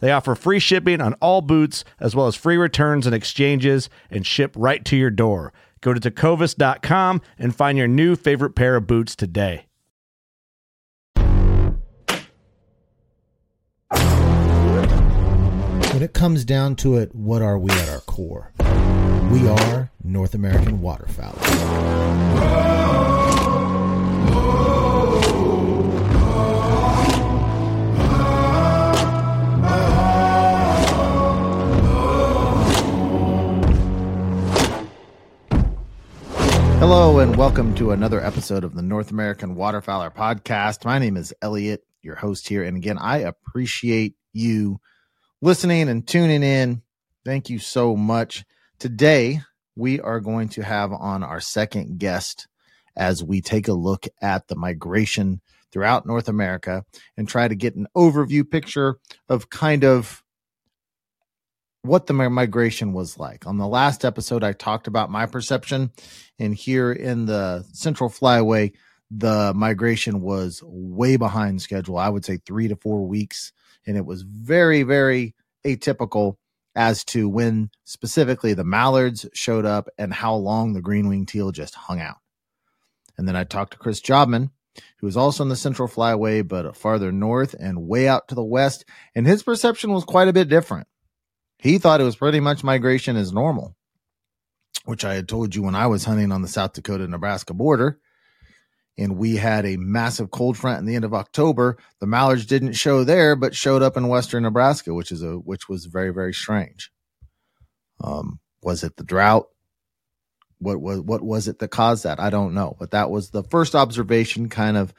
They offer free shipping on all boots, as well as free returns and exchanges, and ship right to your door. Go to tecovas.com and find your new favorite pair of boots today. When it comes down to it, what are we at our core? We are North American waterfowl. Hello and welcome to another episode of the North American Waterfowler Podcast. My name is Elliott, your host here. And again, I appreciate you listening and tuning in. Thank you so much. Today, we are going to have on our second guest as we take a look at the migration throughout North America and try to get an overview picture of kind of what the migration was like. On the last episode, I talked about my perception, and here in the Central Flyway, the migration was way behind schedule. I would say three to four weeks, and it was very, very atypical as to when specifically the mallards showed up and how long the green wing teal just hung out. And then I talked to Chris Jobman, who was also in the Central Flyway, but farther north and way out to the west, and his perception was quite a bit different. He thought it was pretty much migration as normal, which I had told you when I was hunting on the South Dakota Nebraska border. And we had a massive cold front in the end of October. The mallards didn't show there, but showed up in western Nebraska, which is a which was very very strange. Um, was it the drought? What was what was it that caused that? I don't know, but that was the first observation kind of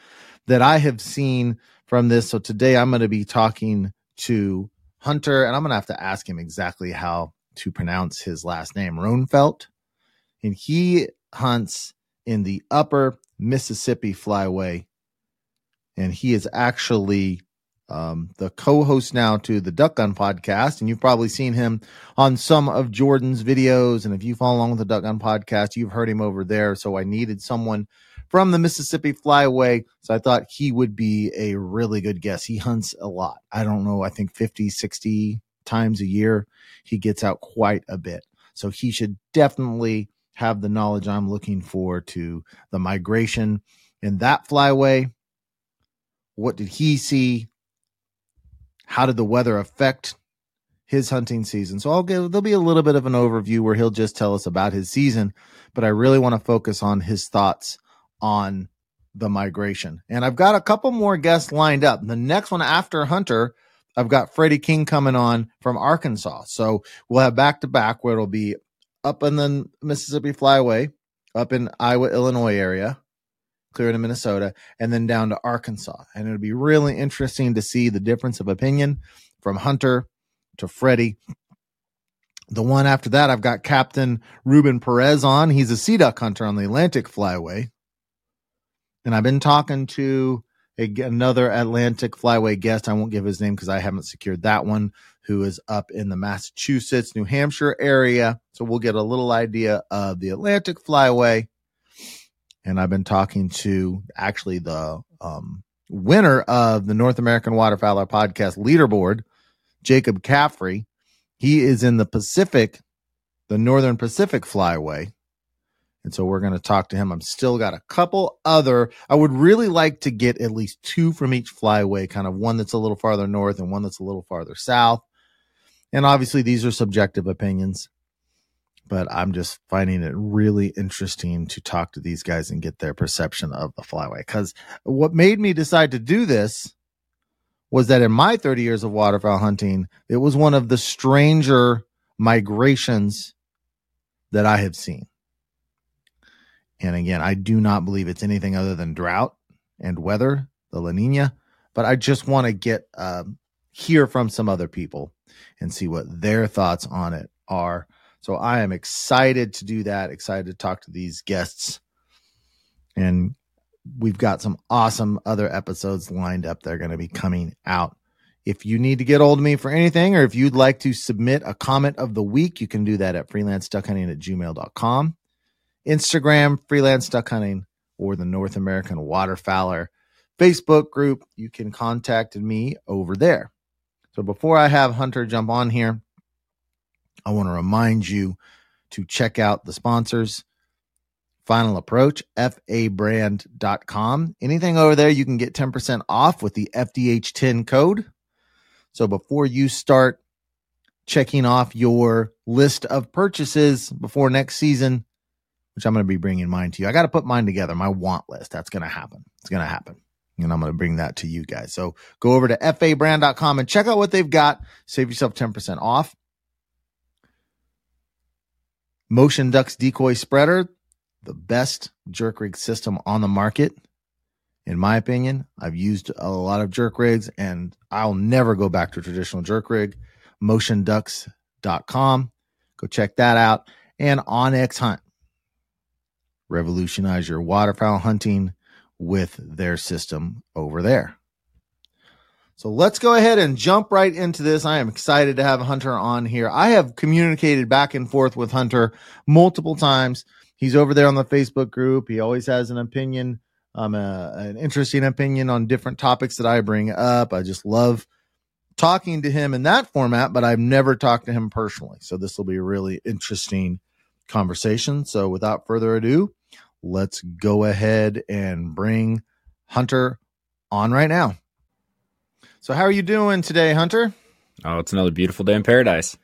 that I have seen from this. So today I'm going to be talking to Hunter, and I'm going to have to ask him exactly how to pronounce his last name, Roenfeldt. And he hunts in the upper Mississippi Flyway. And he is actually um, the co host now to the Duck Gun podcast. And you've probably seen him on some of Jordan's videos. And if you follow along with the Duck Gun podcast, you've heard him over there. So I needed someone from the Mississippi Flyway. So I thought he would be a really good guest. He hunts a lot. I don't know, I think 50, 60 times a year. He gets out quite a bit. So he should definitely have the knowledge I'm looking for to the migration in that flyway. What did he see? How did the weather affect his hunting season? So I'll give there'll be a little bit of an overview where he'll just tell us about his season, but I really want to focus on his thoughts on the migration. And I've got a couple more guests lined up. The next one after Hunter, I've got Freddie King coming on from Arkansas. So we'll have back to back where it'll be up in the Mississippi Flyway, up in Iowa, Illinois area, clear to Minnesota, and then down to Arkansas. And it'll be really interesting to see the difference of opinion from Hunter to Freddie. The one after that, I've got Captain Ruben Perez on. He's a sea duck hunter on the Atlantic Flyway. And I've been talking to a, another Atlantic Flyway guest. I won't give his name because I haven't secured that one, who is up in the Massachusetts, New Hampshire area. So we'll get a little idea of the Atlantic Flyway. And I've been talking to actually the um, winner of the North American Waterfowler podcast leaderboard, Jacob Caffrey. He is in the Pacific, the Northern Pacific Flyway. And so we're going to talk to him. I'm still got a couple other. I would really like to get at least two from each flyway, kind of one that's a little farther north and one that's a little farther south. And obviously, these are subjective opinions, but I'm just finding it really interesting to talk to these guys and get their perception of the flyway. Because what made me decide to do this was that in my 30 years of waterfowl hunting, it was one of the stranger migrations that I have seen. And again, I do not believe it's anything other than drought and weather, the La Nina, but I just want to get um, hear from some other people and see what their thoughts on it are. So I am excited to do that, excited to talk to these guests. And we've got some awesome other episodes lined up that are going to be coming out. If you need to get hold of me for anything, or if you'd like to submit a comment of the week, you can do that at freelanceduckhunting at gmail.com. Instagram, freelance duck hunting, or the North American Waterfowler Facebook group. You can contact me over there. So before I have Hunter jump on here, I want to remind you to check out the sponsors. Final Approach, fabrand.com. Anything over there, you can get 10% off with the FDH10 code. So before you start checking off your list of purchases before next season, which I'm going to be bringing mine to you, I got to put mine together, my want list. That's going to happen. It's going to happen and I'm going to bring that to you guys. So go over to fabrand.com and check out what they've got. Save yourself 10% off. Motion Ducks Decoy Spreader, the best jerk rig system on the market. In my opinion, I've used a lot of jerk rigs and I'll never go back to traditional jerk rig. Motionducks.com. Go check that out. And onX Hunt. Revolutionize your waterfowl hunting with their system over there. So let's go ahead and jump right into this. I am excited to have Hunter on here. I have communicated back and forth with Hunter multiple times. He's over there on the Facebook group. He always has an opinion, um, a, an interesting opinion on different topics that I bring up. I just love talking to him in that format, but I've never talked to him personally. So this will be a really interesting conversation. So without further ado, let's go ahead and bring Hunter on right now. So, how are you doing today, Hunter? Oh, it's another beautiful day in paradise.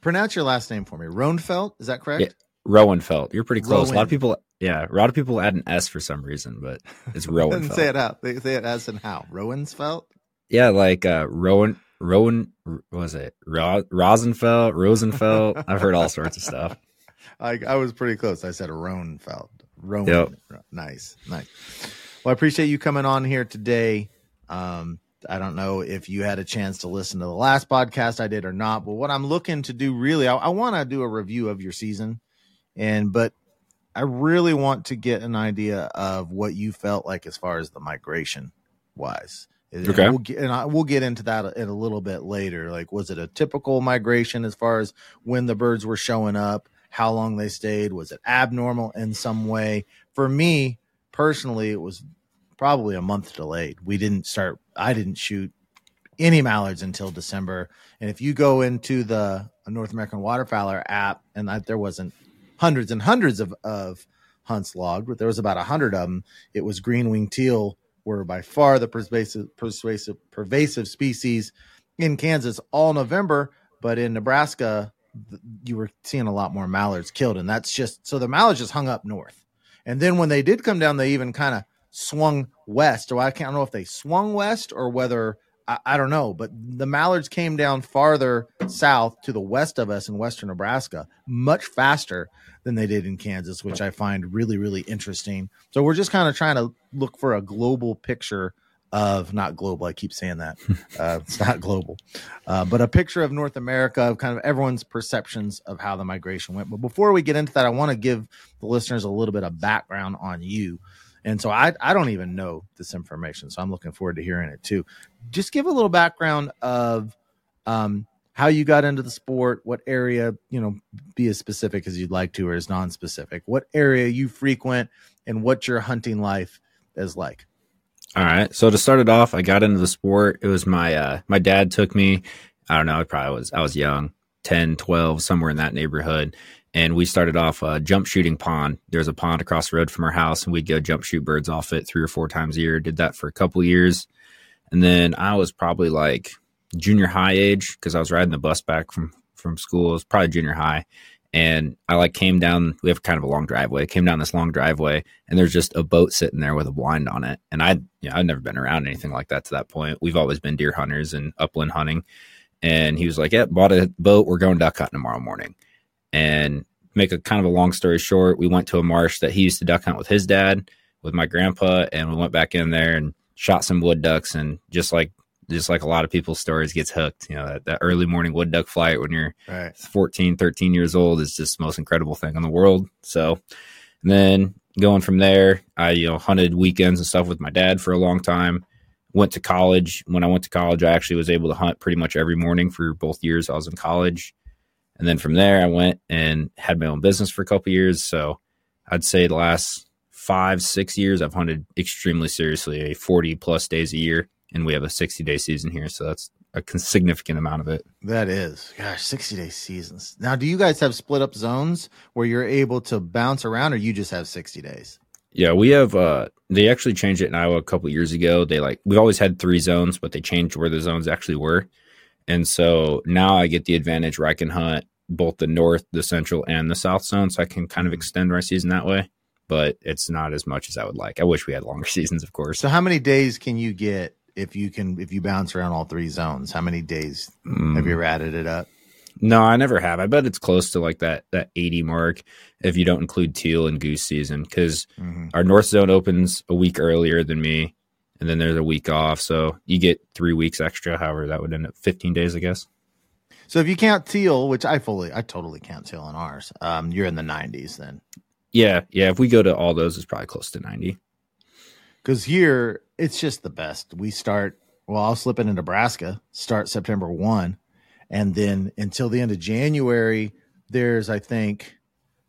Pronounce your last name for me. Roenfeldt, is that correct? Yeah, Roenfeldt. You're pretty close. Rowan. A lot of people, yeah, a lot of people add an S for some reason, but it's Roenfeldt. say it out. They say it as in how? Rowensfeld? Yeah, like uh, Rowan, Rowan, what was it? Ro- Rosenfeld, Rosenfeld. I've heard all sorts of stuff. I, I was pretty close. I said Roenfeldt. Rowan. Yep. Nice, nice. Well, I appreciate you coming on here today. Um, I don't know if you had a chance to listen to the last podcast I did or not, but what I'm looking to do really, I, I want to do a review of your season, and but I really want to get an idea of what you felt like as far as the migration wise. Okay. And we'll get, and I, we'll get into that in a little bit later. Like, was it a typical migration as far as when the birds were showing up? How long they stayed. Was it abnormal in some way? For me personally, it was probably a month delayed. We didn't start, I didn't shoot any mallards until December. And if you go into the North American Waterfowler app, and I, there wasn't hundreds and hundreds of, of hunts logged, but there was about a hundred of them. It was green wing teal were by far the pervasive, persuasive, pervasive species in Kansas all November, but in Nebraska, you were seeing a lot more mallards killed, and that's just so the mallards just hung up north. And then when they did come down, they even kind of swung west. Or I can't know if they swung west or whether I, I, don't know, but the mallards came down farther south to the west of us in western Nebraska much faster than they did in Kansas, which I find really, really interesting. So we're just kind of trying to look for a global picture of not global. I keep saying that. Uh, it's not global, uh, but a picture of North America of kind of everyone's perceptions of how the migration went. But before we get into that, I want to give the listeners a little bit of background on you. And so I, I don't even know this information. So I'm looking forward to hearing it too. Just give a little background of um, how you got into the sport, what area, you know, be as specific as you'd like to or as non-specific. What area you frequent and what your hunting life is like. All right. So to start it off, I got into the sport. It was my uh my dad took me, I don't know, I probably was I was young, 10, 12, somewhere in that neighborhood. And we started off a jump shooting pond. There's a pond across the road from our house, and we'd go jump shoot birds off it three or four times a year. Did that for a couple years. And then I was probably like junior high age because I was riding the bus back from from school. It was probably junior high, and I like came down. We have kind of a long driveway. Came down this long driveway, and there's just a boat sitting there with a blind on it. And I, you know, I'd never been around anything like that to that point. We've always been deer hunters and upland hunting. And he was like, "Yeah, bought a boat. We're going duck hunting tomorrow morning." And make a kind of a long story short, we went to a marsh that he used to duck hunt with his dad, with my grandpa, and we went back in there and shot some wood ducks. And just like just like a lot of people's stories gets hooked you know that, that early morning wood duck flight when you're right. 14 13 years old is just the most incredible thing in the world. So and then going from there i you know hunted weekends and stuff with my dad for a long time. Went to college. When i went to college i actually was able to hunt pretty much every morning for both years i was in college. And then from there i went and had my own business for a couple years. So i'd say the last five six years i've hunted extremely seriously 40 plus days a year and we have a 60 day season here. So that's a significant amount of it. That is, gosh, 60 day seasons. Now, do you guys have split up zones where you're able to bounce around or you just have 60 days? Yeah, we have, uh, they actually changed it in Iowa a couple years ago. They like, we've always had three zones, but they changed where the zones actually were. And so now I get the advantage where I can hunt both the north, the central, and the south zone. So I can kind of extend my season that way, but it's not as much as I would like. I wish we had longer seasons, of course. So, how many days can you get if you can if you bounce around all three zones? How many days mm. have you ever added it up? No, I never have. I bet it's close to like that that 80 mark if you don't include teal and goose season because mm-hmm. our north zone opens a week earlier than me and then there's a week off. So you get 3 weeks extra, however that would end up 15 days, I guess. So if you count teal, which I fully I totally count teal in ours, um you're in the 90s then. Yeah, yeah, if we go to all those it's probably close to 90. Cuz here it's just the best. We start well, I'll slip into Nebraska, start September 1, and then until the end of January, there's I think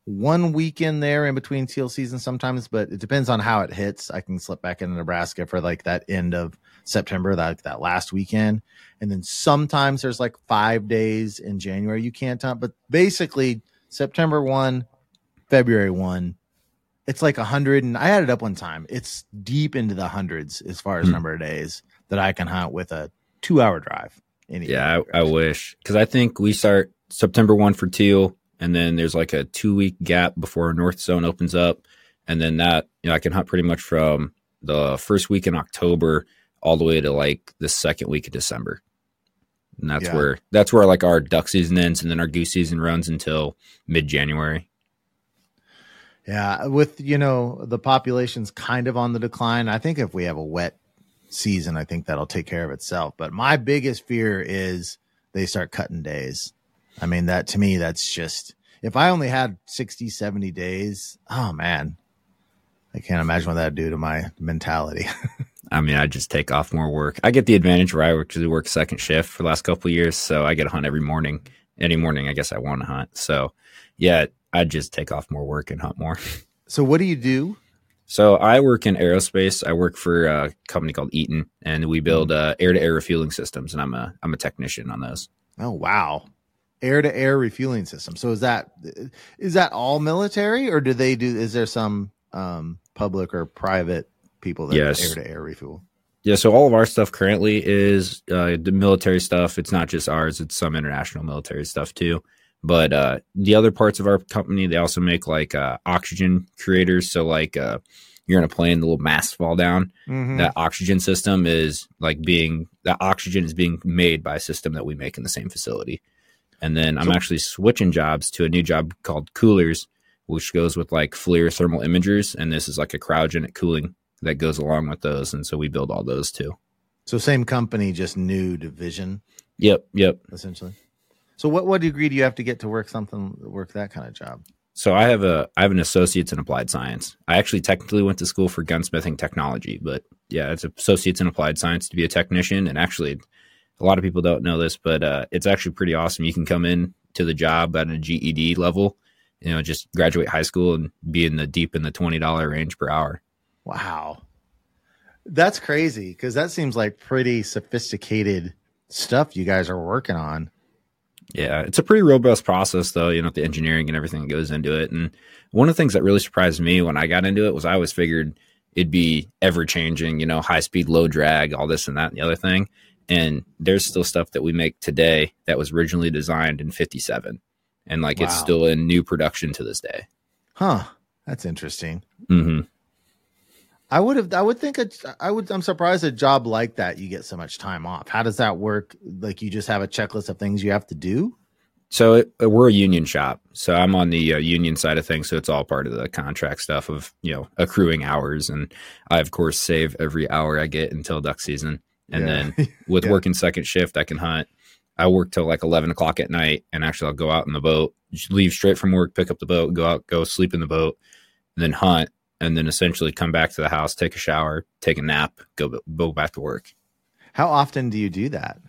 one weekend there in between teal season sometimes, but it depends on how it hits. I can slip back into Nebraska for like that end of September, that that last weekend. And then sometimes there's like five days in January you can't hunt, but basically September 1, February 1, it's like a hundred and I had it up one time. It's deep into the hundreds as far as mm. number of days that I can hunt with a two hour drive. yeah, I, I, wish because I think we start September one for teal, and then there's like a two week gap before North Zone opens up, and then that you know I can hunt pretty much from the first week in October all the way to like the second week of December. And that's yeah. where that's where like our duck season ends, and then our goose season runs until mid January. Yeah, with you know the population's kind of on the decline. I think if we have a wet season, I think that'll take care of itself. But my biggest fear is they start cutting days. I mean, that to me, that's just if I only had 60, 70 days, oh man, I can't imagine what that'd do to my mentality. I mean, I just take off more work. I get the advantage where I actually work second shift for the last couple years, so I get to hunt every morning. Any morning, I guess I want to hunt. So, yeah, I'd just take off more work and hunt more. So what do you do? So I work in aerospace. I work for a company called Eaton, and we build uh, air-to-air refueling systems. And I'm a I'm a technician on those. Oh wow, air-to-air refueling system. So is that is that all military, or do they do? Is there some um, public or private people that yes. air-to-air refuel? Yeah, so all of our stuff currently is uh, the military stuff. It's not just ours; it's some international military stuff too. But uh, the other parts of our company, they also make like uh, oxygen creators. So like uh, you're in a plane, the little masks fall down. Mm-hmm. That oxygen system is like being that oxygen is being made by a system that we make in the same facility. And then I'm actually switching jobs to a new job called coolers, which goes with like FLIR thermal imagers, and this is like a cryogenic cooling that goes along with those. And so we build all those too. So same company, just new division. Yep, yep. Essentially. So what what degree do you have to get to work something work that kind of job? So I have a I have an associate's in applied science. I actually technically went to school for gunsmithing technology, but yeah, it's associates in applied science to be a technician. And actually, a lot of people don't know this, but uh, it's actually pretty awesome. You can come in to the job at a GED level, you know, just graduate high school and be in the deep in the twenty dollar range per hour. Wow, that's crazy because that seems like pretty sophisticated stuff you guys are working on. Yeah, it's a pretty robust process, though. You know, the engineering and everything that goes into it. And one of the things that really surprised me when I got into it was I always figured it'd be ever changing. You know, high speed, low drag, all this and that and the other thing. And there's still stuff that we make today that was originally designed in '57, and like wow. it's still in new production to this day. Huh? That's interesting. Mm-hmm. I would have. I would think. A, I would. I'm surprised a job like that you get so much time off. How does that work? Like you just have a checklist of things you have to do. So it, we're a union shop. So I'm on the uh, union side of things. So it's all part of the contract stuff of you know accruing hours, and I of course save every hour I get until duck season. And yeah. then with yeah. working second shift, I can hunt. I work till like 11 o'clock at night, and actually I'll go out in the boat, leave straight from work, pick up the boat, go out, go sleep in the boat, and then hunt and then essentially come back to the house, take a shower, take a nap, go go back to work. How often do you do that?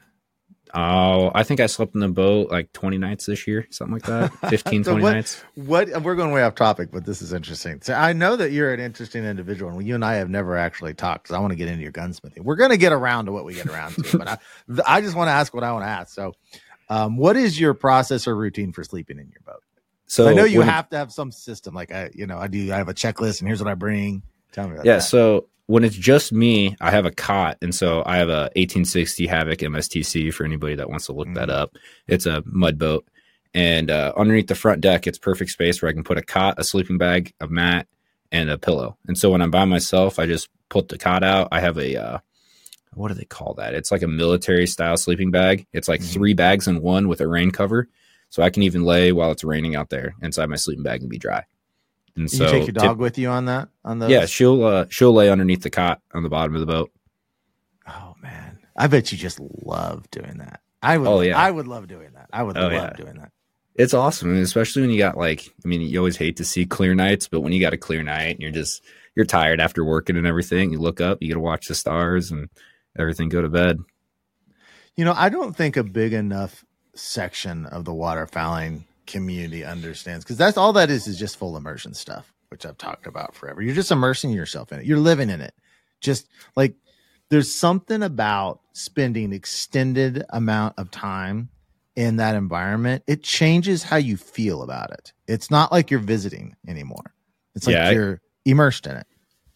Oh, I think I slept in the boat like 20 nights this year, something like that. 15, so 20 what, nights. What we're going way off topic, but this is interesting. So I know that you're an interesting individual, and you and I have never actually talked because I want to get into your gunsmithing. We're going to get around to what we get around to, but I, I just want to ask what I want to ask. So, um, what is your process or routine for sleeping in your boat? So I know you have to have some system. Like I, you know, I do. I have a checklist, and here's what I bring. Tell me. yeah. That. So when it's just me, I have a cot, and so I have a 1860 Havoc MSTC for anybody that wants to look mm that up. It's a mud boat, and uh, underneath the front deck, it's perfect space where I can put a cot, a sleeping bag, a mat, and a pillow. And so when I'm by myself, I just put the cot out. I have a uh, what do they call that? It's like a military style sleeping bag. It's like mm-hmm. three bags in one with a rain cover. So I can even lay while it's raining out there inside my sleeping bag and be dry. And so you take your dog tip, with you on that on those? Yeah, she'll uh, she'll lay underneath the cot on the bottom of the boat. Oh man, I bet you just love doing that. I would. Oh yeah, I would love doing that. I would oh, love yeah. doing that. It's awesome, especially when you got like. I mean, you always hate to see clear nights, but when you got a clear night and you're just you're tired after working and everything, you look up, you get to watch the stars and everything go to bed. You know, I don't think a big enough section of the waterfowling community understands because that's all that is is just full immersion stuff which i've talked about forever. You're just immersing yourself in it. You're living in it. Just like there's something about spending extended amount of time in that environment. It changes how you feel about it. It's not like you're visiting anymore. It's like yeah, you're I, immersed in it.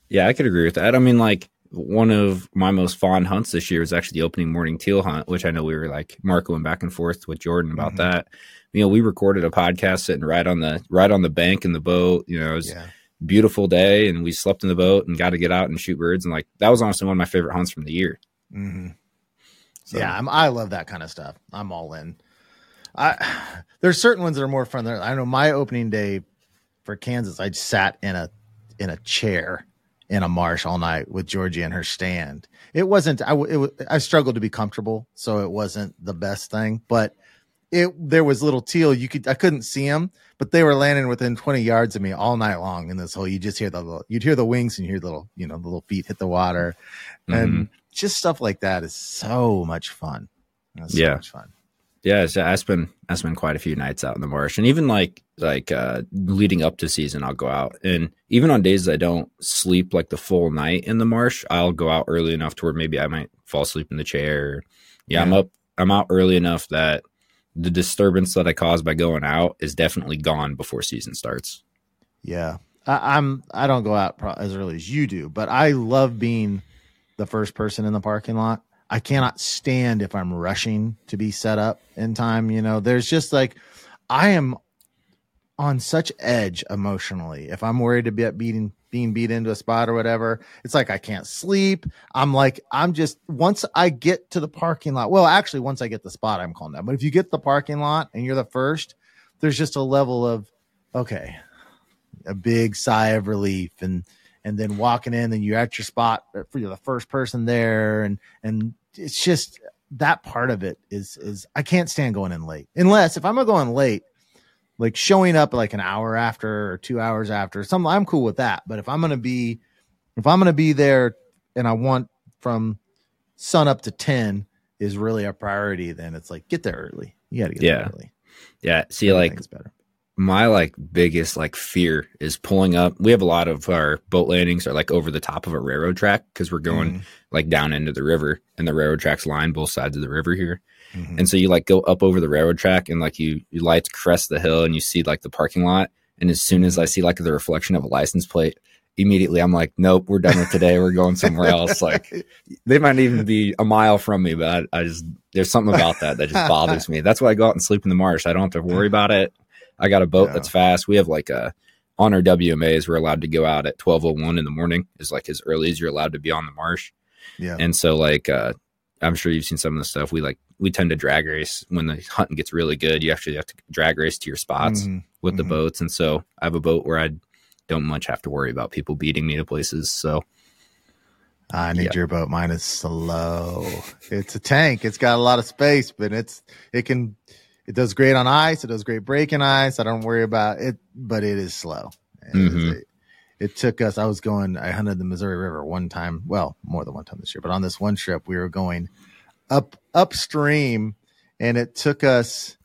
Yeah i could agree with that. I mean like one of my most fond hunts this year was actually the opening morning teal hunt, which I know we were like marcoing back and forth with Jordan about mm-hmm. that. You know, we recorded a podcast sitting right on the right on the bank in the boat. You know, it was yeah. beautiful day, and we slept in the boat and got to get out and shoot birds. And like that was honestly one of my favorite hunts from the year. Mm-hmm. So. Yeah, I'm, I love that kind of stuff. I'm all in. I there's certain ones that are more fun. There, I know my opening day for Kansas, I sat in a in a chair in a marsh all night with Georgie in her stand. It wasn't. I it, I struggled to be comfortable, so it wasn't the best thing. But it there was little teal. You could I couldn't see them, but they were landing within twenty yards of me all night long in this hole. You just hear the little, you'd hear the wings and you hear the little you know the little feet hit the water, mm-hmm. and just stuff like that is so much fun. so yeah, much fun yeah, so I spend I spend quite a few nights out in the marsh, and even like like uh, leading up to season, I'll go out, and even on days I don't sleep like the full night in the marsh, I'll go out early enough to where maybe I might fall asleep in the chair. Yeah, yeah. I'm up, I'm out early enough that the disturbance that I cause by going out is definitely gone before season starts. Yeah, I, I'm I don't go out as early as you do, but I love being the first person in the parking lot I cannot stand if I'm rushing to be set up in time. You know, there's just like I am on such edge emotionally. If I'm worried to be beating being beat into a spot or whatever, it's like I can't sleep. I'm like, I'm just once I get to the parking lot. Well, actually, once I get the spot, I'm calm down. But if you get the parking lot and you're the first, there's just a level of okay, a big sigh of relief and and then walking in and you're at your spot uh, for you're the first person there and and it's just that part of it is is I can't stand going in late. Unless if I'm going late, like showing up like an hour after or two hours after, some I'm cool with that. But if I'm gonna be if I'm gonna be there and I want from sun up to ten is really a priority, then it's like get there early. You got to get Yeah. there early. Yeah. See, like Everything's better. My like biggest like fear is pulling up. We have a lot of our boat landings are like over the top of a railroad track because we're going Mhm. like down into the river and the railroad tracks line both sides of the river here. Mhm. And so you like go up over the railroad track and like you you lights crest the hill and you see like the parking lot. And as soon as I see like the reflection of a license plate, immediately I'm like, nope, we're done with today. We're going somewhere else. Like they might even be a mile from me, but I, I just there's something about that that just bothers me. That's why I go out and sleep in the marsh. I don't have to worry about it. I got a boat Yeah. that's fast. We have like a on our WMAs, we're allowed to go out at twelve oh one in the morning, is like as early as you're allowed to be on the marsh. yeah. And so like uh I'm sure you've seen some of the stuff. We like we tend to drag race when the hunting gets really good. You actually have to drag race to your spots Mhm. with the mhm. boats. And so I have a boat where I don't much have to worry about people beating me to places. So I need Yeah. your boat. Mine is slow. It's a tank. It's got a lot of space, but it's it can it does great on ice. It does great breaking ice. I don't worry about it, but it is slow. Mhm. It, it took us. I was going. I hunted the Missouri River one time. Well, more than one time this year, but on this one trip, we were going up upstream, and it took us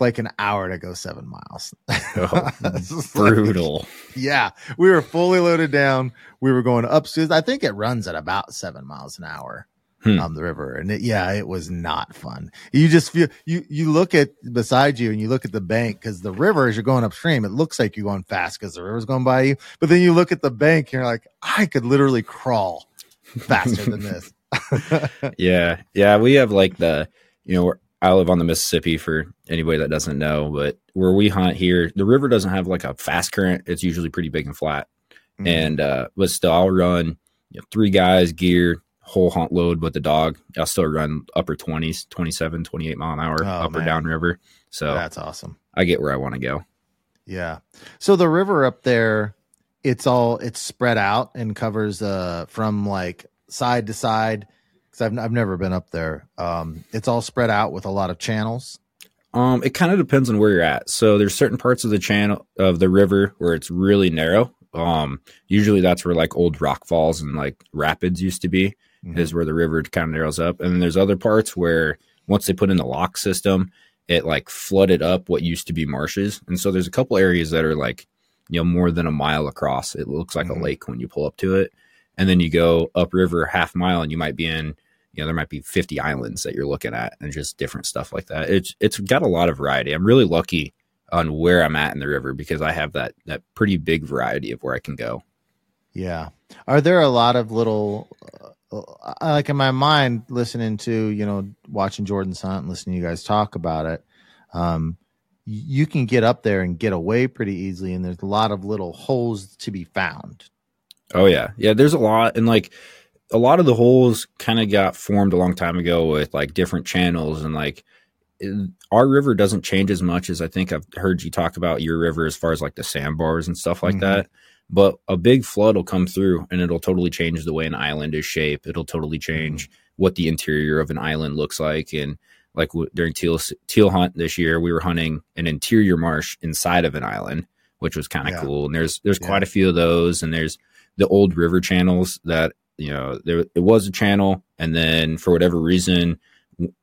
like an hour to go seven miles. Oh, just like- brutal. yeah, we were fully loaded down. We were going upstairs. I think it runs at about seven miles an hour Hmm. on the river, and it, yeah, it was not fun. You just feel you you look at beside you and you look at the bank because the river as you're going upstream, it looks like you're going fast because the river's going by you. But then you look at the bank, and you're like, I could literally crawl faster than this. yeah. Yeah. We have like the, you know, I live on the Mississippi for anybody that doesn't know, but where we hunt here, the river doesn't have like a fast current. It's usually pretty big and flat. Mm-hmm. And, uh, but still, I'll run you know, three guys, gear, whole hunt load with the dog. I'll still run upper 20s, 27, 28 mile an hour Oh, up or down river. So that's awesome. I get where I want to go. Yeah. So the river up there, it's all it's spread out and covers uh from like side to side. Because I've I've never been up there. Um, it's all spread out with a lot of channels. Um, it kind of depends on where you're at. So there's certain parts of the channel of the river where it's really narrow. Um, usually that's where like old rock falls and like rapids used to be. Mhm. Is where the river kind of narrows up, and then there's other parts where once they put in the lock system, it like flooded up what used to be marshes, and so there's a couple areas that are like you know more than a mile across. It looks like Mhm. a lake when you pull up to it, and then you go upriver half mile, and you might be in you know there might be 50 islands that you're looking at and just different stuff like that it's it's got a lot of variety i'm really lucky on where i'm at in the river because i have that that pretty big variety of where i can go Yeah. Are there a lot of little, uh, like in my mind, listening to, you know, watching jordan and listening to you guys talk about it, um, you can get up there and get away pretty easily. And there's a lot of little holes to be found. oh yeah yeah there's a lot and like a lot of the holes kind of got formed a long time ago with like different channels and like our river doesn't change as much as i think i've heard you talk about your river as far as like the sandbars and stuff like Mhm. that but a big flood will come through and it'll totally change the way an island is shaped. It'll totally mm-hmm. change what the interior of an island looks like. And like w- during teal teal hunt this year we were hunting an interior marsh inside of an island which was kind of Yeah. cool. And there's there's Yeah. quite a few of those and there's the old river channels that you know there it was a channel and then for whatever reason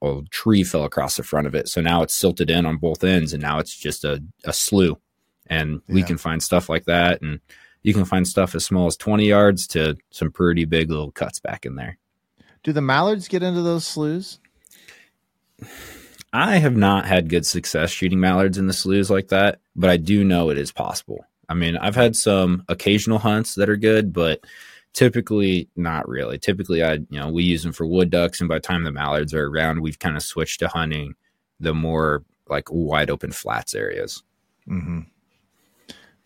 a tree fell across the front of it. So now it's silted in on both ends and now it's just a, a slough. And we can find stuff like that and you can find stuff as small as 20 yards to some pretty big little cuts back in there Do the mallards get into those sloughs? I have not had good success shooting mallards in the sloughs like that, but I do know it is possible. I mean, I've had some occasional hunts that are good, but typically not really. Typically, I you know we use them for wood ducks, and by the time the mallards are around, we've kind of switched to hunting the more like wide open flats areas. Mm-hmm.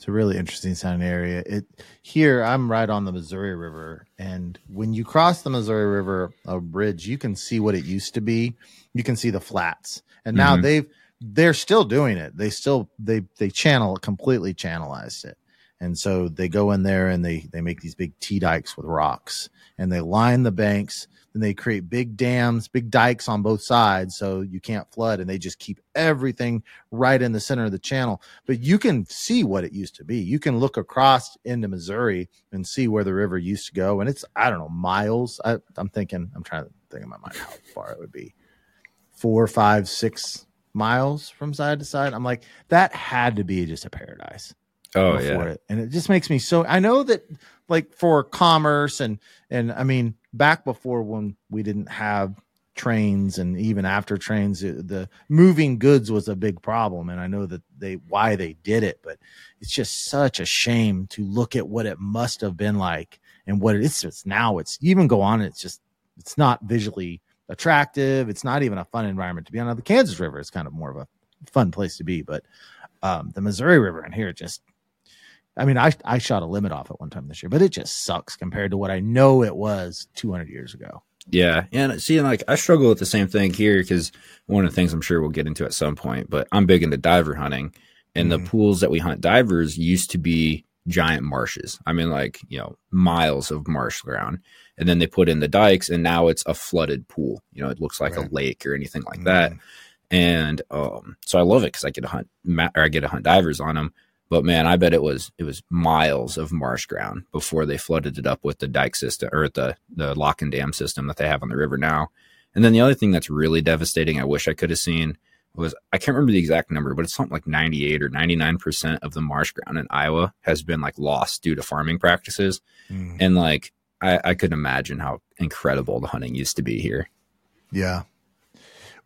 It's a really interesting sounding area. It here I'm right on the Missouri River, and when you cross the Missouri River, a bridge, you can see what it used to be. You can see the flats, and now Mhm. they've they're still doing it. They still they they channel completely channelized it, And so they go in there and they they make these big T dikes with rocks and they line the banks and they create big dams, big dikes on both sides so you can't flood and they just keep everything right in the center of the channel. But you can see what it used to be. You can look across into Missouri and see where the river used to go and it's I don't know, miles. I, I'm thinking I'm trying to think in my mind how far it would be. Four, five, six miles from side to side. I'm like, that had to be just a paradise. Oh yeah. It. And it just makes me so I know that like for commerce and and I mean back before when we didn't have trains and even after trains the moving goods was a big problem. And I know that they why they did it but it's just such a shame to look at what it must have been like and what it is it's now it's even go on it's just it's not visually attractive. It's not even a fun environment to be on. The Kansas River is kind of more of a fun place to be but um, the Missouri River in here just I mean, I I shot a limit off at one time this year, but it just sucks compared to what I know it was 200 years ago. Yeah, and see, like I struggle with the same thing here because one of the things I'm sure we'll get into at some point, but I'm big into diver hunting, and mm-hmm. the pools that we hunt divers used to be giant marshes. I mean, like you know, miles of marsh ground, and then they put in the dikes, and now it's a flooded pool. You know, it looks like right. a lake or anything like mm-hmm. that. And um, so I love it because I get to hunt, or I get to hunt divers on them but man, I bet it was it was miles of marsh ground before they flooded it up with the dike system or the the lock and dam system that they have on the river now. And then the other thing that's really devastating, I wish I could have seen was I can't remember the exact number, but it's something like 98 or 99 percent of the marsh ground in Iowa has been like lost due to farming practices. Mm. And like I, I could imagine how incredible the hunting used to be here. Yeah,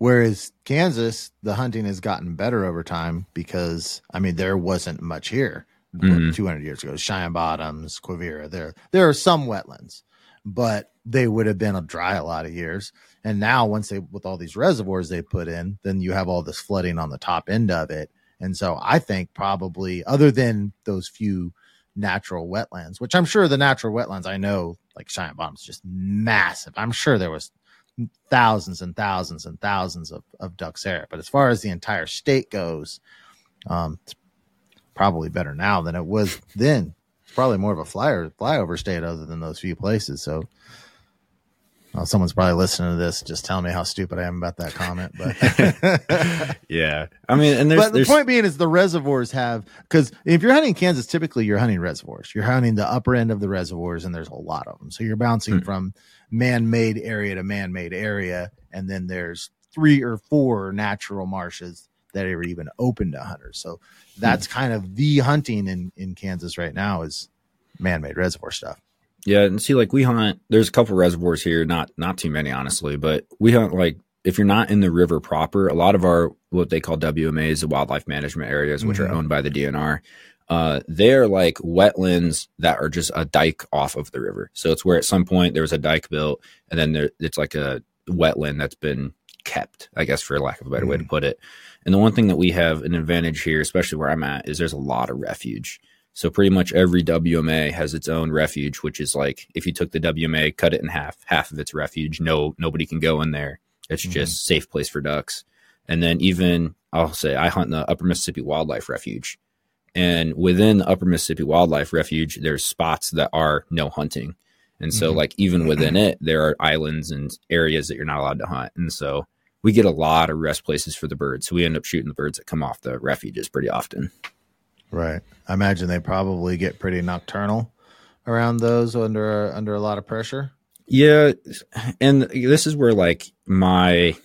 Whereas Kansas, the hunting has gotten better over time because I mean there wasn't much here mm-hmm. 200 years ago. Cheyenne Bottoms, Quivira, there there are some wetlands, but they would have been a dry a lot of years. And now once they with all these reservoirs they put in, then you have all this flooding on the top end of it. And so I think probably other than those few natural wetlands, which I'm sure the natural wetlands I know like Cheyenne Bottoms just massive. I'm sure there was thousands and thousands and thousands of, of ducks there. But as far as the entire state goes, um, it's probably better now than it was then. It's probably more of a flyer flyover state other than those few places. So well, someone's probably listening to this, just telling me how stupid I am about that comment. But yeah, I mean, and there's, but the there's... point being is the reservoirs have because if you're hunting Kansas, typically you're hunting reservoirs. You're hunting the upper end of the reservoirs, and there's a lot of them. So you're bouncing mm. from man-made area to man-made area, and then there's three or four natural marshes that are even open to hunters. So that's mm. kind of the hunting in in Kansas right now is man-made reservoir stuff. Yeah, and see, like we hunt. There's a couple reservoirs here, not not too many, honestly, but we hunt like if you're not in the river proper. A lot of our what they call WMAs, the wildlife management areas, which mm-hmm. are owned by the DNR, uh, they're like wetlands that are just a dike off of the river. So it's where at some point there was a dike built, and then there, it's like a wetland that's been kept, I guess, for lack of a better mm-hmm. way to mm. put it. And the one thing that we have an advantage here, especially where I'm at, is there's a lot of refuge. So pretty much every WMA has its own refuge, which is like if you took the WMA, cut it in half, half of its refuge, no nobody can go in there. It's mm-hmm. just safe place for ducks. And then even I'll say I hunt in the Upper Mississippi Wildlife Refuge. And within the Upper Mississippi Wildlife Refuge, there's spots that are no hunting. And so mm-hmm. like even within it, there are islands and areas that you're not allowed to hunt. And so we get a lot of rest places for the birds. So we end up shooting the birds that come off the refuges pretty often. Right. I imagine they probably get pretty nocturnal around those under under a lot of pressure. Yeah, and this is where like my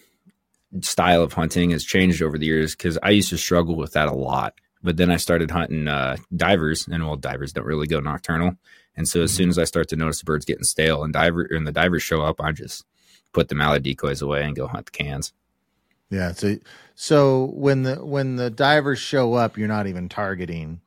style of hunting has changed over the years because I used to struggle with that a lot. But then I started hunting uh, divers, and well, divers don't really go nocturnal. And so as mm-hmm. soon as I start to notice the birds getting stale and diver and the divers show up, I just put the mallard decoys away and go hunt the cans. Yeah. So so when the when the divers show up, you're not even targeting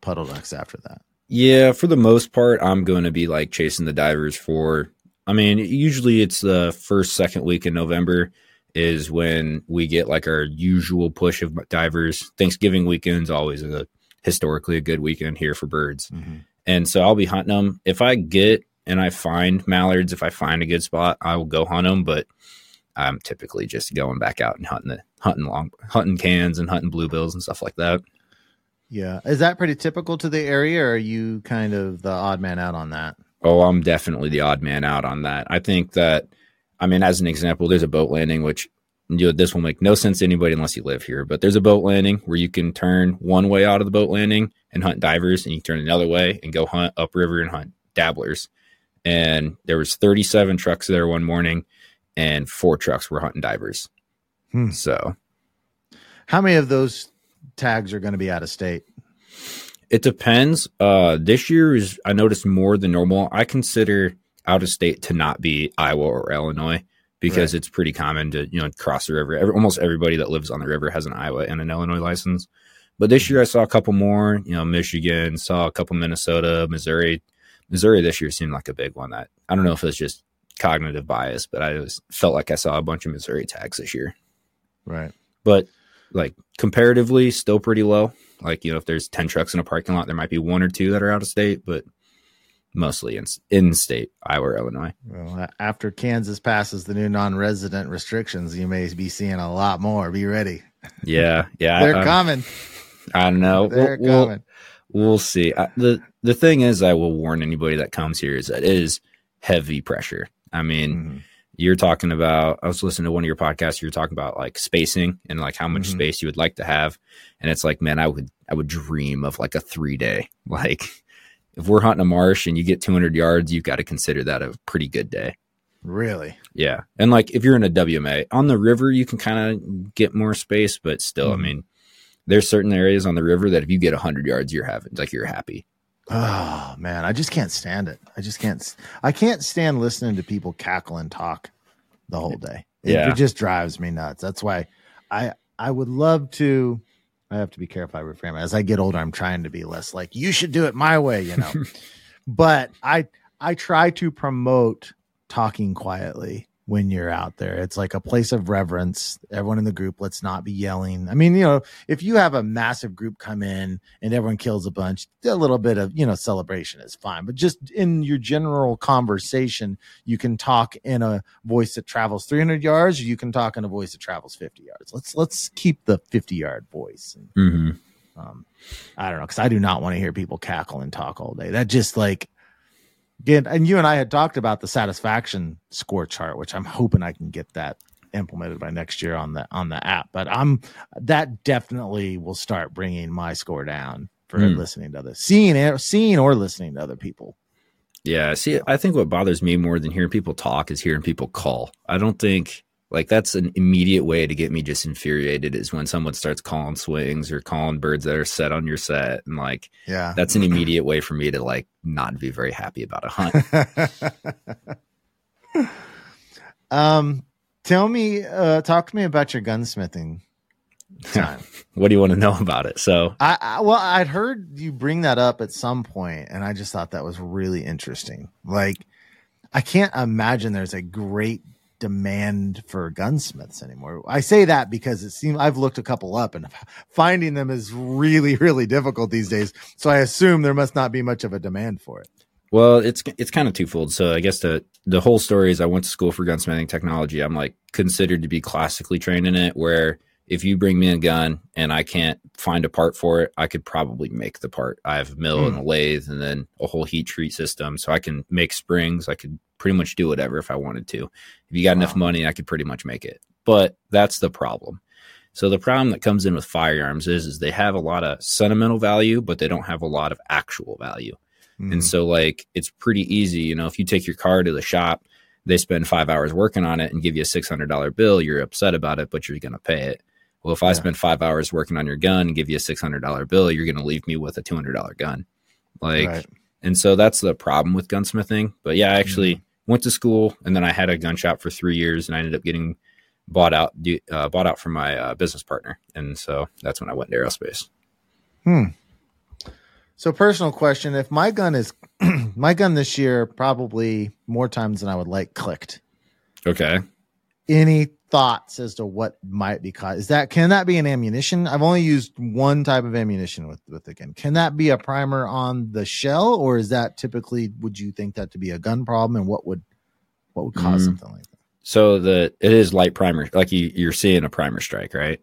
puddle ducks after that. Yeah, for the most part, I'm going to be like chasing the divers for. I mean, usually it's the first second week in November is when we get like our usual push of divers. Thanksgiving weekend's always a historically a good weekend here for birds. Mm-hmm. And so I'll be hunting them. If I get and I find mallards, if I find a good spot, I will go hunt them. But I'm typically just going back out and hunting the hunting long hunting cans and hunting bluebills and stuff like that. Yeah. Is that pretty typical to the area or are you kind of the odd man out on that? Oh, I'm definitely the odd man out on that. I think that, I mean, as an example, there's a boat landing, which you know, this will make no sense to anybody unless you live here, but there's a boat landing where you can turn one way out of the boat landing and hunt divers, and you can turn another way and go hunt upriver and hunt dabblers. And there was 37 trucks there one morning, and four trucks were hunting divers. Hmm. So How many of those tags are going to be out of state? It depends. Uh, this year is I noticed more than normal. I consider out of state to not be Iowa or Illinois because Right. it's pretty common to you know cross the river. Every, almost everybody that lives on the river has an Iowa and an Illinois license. But this year I saw a couple more. You know, Michigan saw a couple Minnesota, Missouri. Missouri this year seemed like a big one. That I don't know if it's just cognitive bias, but I was felt like I saw a bunch of Missouri tags this year Right. but like comparatively still pretty low. Like, you know, if there's 10 trucks in a parking lot, there might be one or two that are out of state, but mostly in, in state, Iowa Illinois. Well, after Kansas passes the new non-resident restrictions, you may be seeing a lot more. Be ready. Yeah. Yeah. They're I, coming. I don't know. They're We'll, we'll, coming. we'll see. I, the, the thing is, I will warn anybody that comes here is that it is heavy pressure. I mean, Mhm. you're talking about i was listening to one of your podcasts you're talking about like spacing and like how much Mhm. space you would like to have and it's like man i would i would dream of like a three day like if we're hunting a marsh and you get 200 yards you've got to consider that a pretty good day Really? yeah and like if you're in a wma on the river you can kind of get more space but still Mhm. i mean there's certain areas on the river that if you get 100 yards you're having like you're happy Oh man, I just can't stand it. I just can't. I can't stand listening to people cackle and talk the whole day. It, Yeah. it just drives me nuts. That's why I I would love to. I have to be careful. I reframe it. As I get older, I'm trying to be less like you should do it my way. You know, but I I try to promote talking quietly when you're out there. It's like a place of reverence. Everyone in the group, let's not be yelling. I mean, you know, if you have a massive group come in and everyone kills a bunch, a little bit of, you know, celebration is fine. But just in your general conversation, you can talk in a voice that travels 300 yards, or you can talk in a voice that travels 50 yards. Let's let's keep the 50 yard voice. Mm-hmm. um, I don't know, because I do not want to hear people cackle and talk all day. That just like again, and you and I had talked about the satisfaction score chart, which I'm hoping I can get that implemented by next year on the on the app. But I'm that definitely will start bringing my score down for Hmm. listening to others, seeing it, seeing or listening to other people. Yeah, see, I think what bothers me more than hearing people talk is hearing people call. I don't think like that's an immediate way to get me just infuriated is when someone starts calling swings or calling birds that are set on your set and like Yeah. that's an immediate way for me to like not be very happy about a hunt. um, tell me, uh, talk to me about your gunsmithing time. what do you want to know about it? So, I, I well, I'd heard you bring that up at some point, and I just thought that was really interesting. Like, I can't imagine there's a great demand for gunsmiths anymore. I say that because it seems I've looked a couple up, and finding them is really, really difficult these days. So I assume there must not be much of a demand for it. well, it's it's kind of twofold. So, I guess the the whole story is I went to school for gunsmithing technology. I'm like considered to be classically trained in it where if you bring me a gun and I can't find a part for it, I could probably make the part. I have a mill and a lathe and then a whole heat treat system. So I can make springs. I could pretty much do whatever if I wanted to. If you got enough money, I could pretty much make it. But that's the problem. So the problem that comes in with firearms is, is they have a lot of sentimental value, but they don't have a lot of actual value. Mm-hmm. And so, like, it's pretty easy. You know, if you take your car to the shop, they spend five hours working on it and give you a $600 bill, you're upset about it, but you're going to pay it. Well, if I Yeah. spend five hours working on your gun and give you a $600 bill, you're going to leave me with a $200 gun. Like, Right. and so that's the problem with gunsmithing. But yeah, I actually Mm-hmm. went to school and then I had a gun shop for three years and I ended up getting bought out, uh, bought out from my uh, business partner. And so that's when I went to aerospace. Hmm. So, personal question: If my gun is my gun this year, probably more times than I would like, clicked. Okay. Any thoughts as to what might be caught? Is that can that be an ammunition? I've only used one type of ammunition with with the gun. Can that be a primer on the shell, or is that typically would you think that to be a gun problem? And what would what would cause Mm. something like that? So the it is light primer, like you, you're seeing a primer strike, right?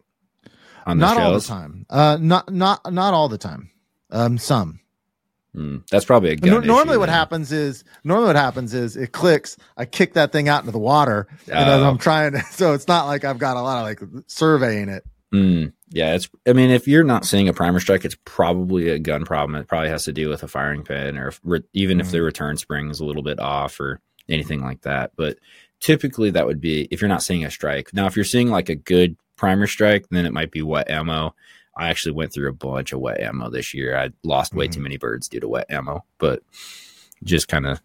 on the not all the time. Uh, not not not all the time. Um, some. Mm, that's probably a gun Nor- normally, issue what happens is normally what happens is it clicks. I kick that thing out into the water, and Oh. I'm trying to. So it's not like I've got a lot of like surveying it. Mm, yeah, it's. I mean, if you're not seeing a primer strike, it's probably a gun problem. It probably has to do with a firing pin, or if, re, even if Mhm. the return spring is a little bit off, or anything like that. But typically, that would be if you're not seeing a strike. Now, if you're seeing like a good primer strike, then it might be wet ammo. I actually went through a bunch of wet ammo this year. I lost way Mhm. too many birds due to wet ammo, but just kind of,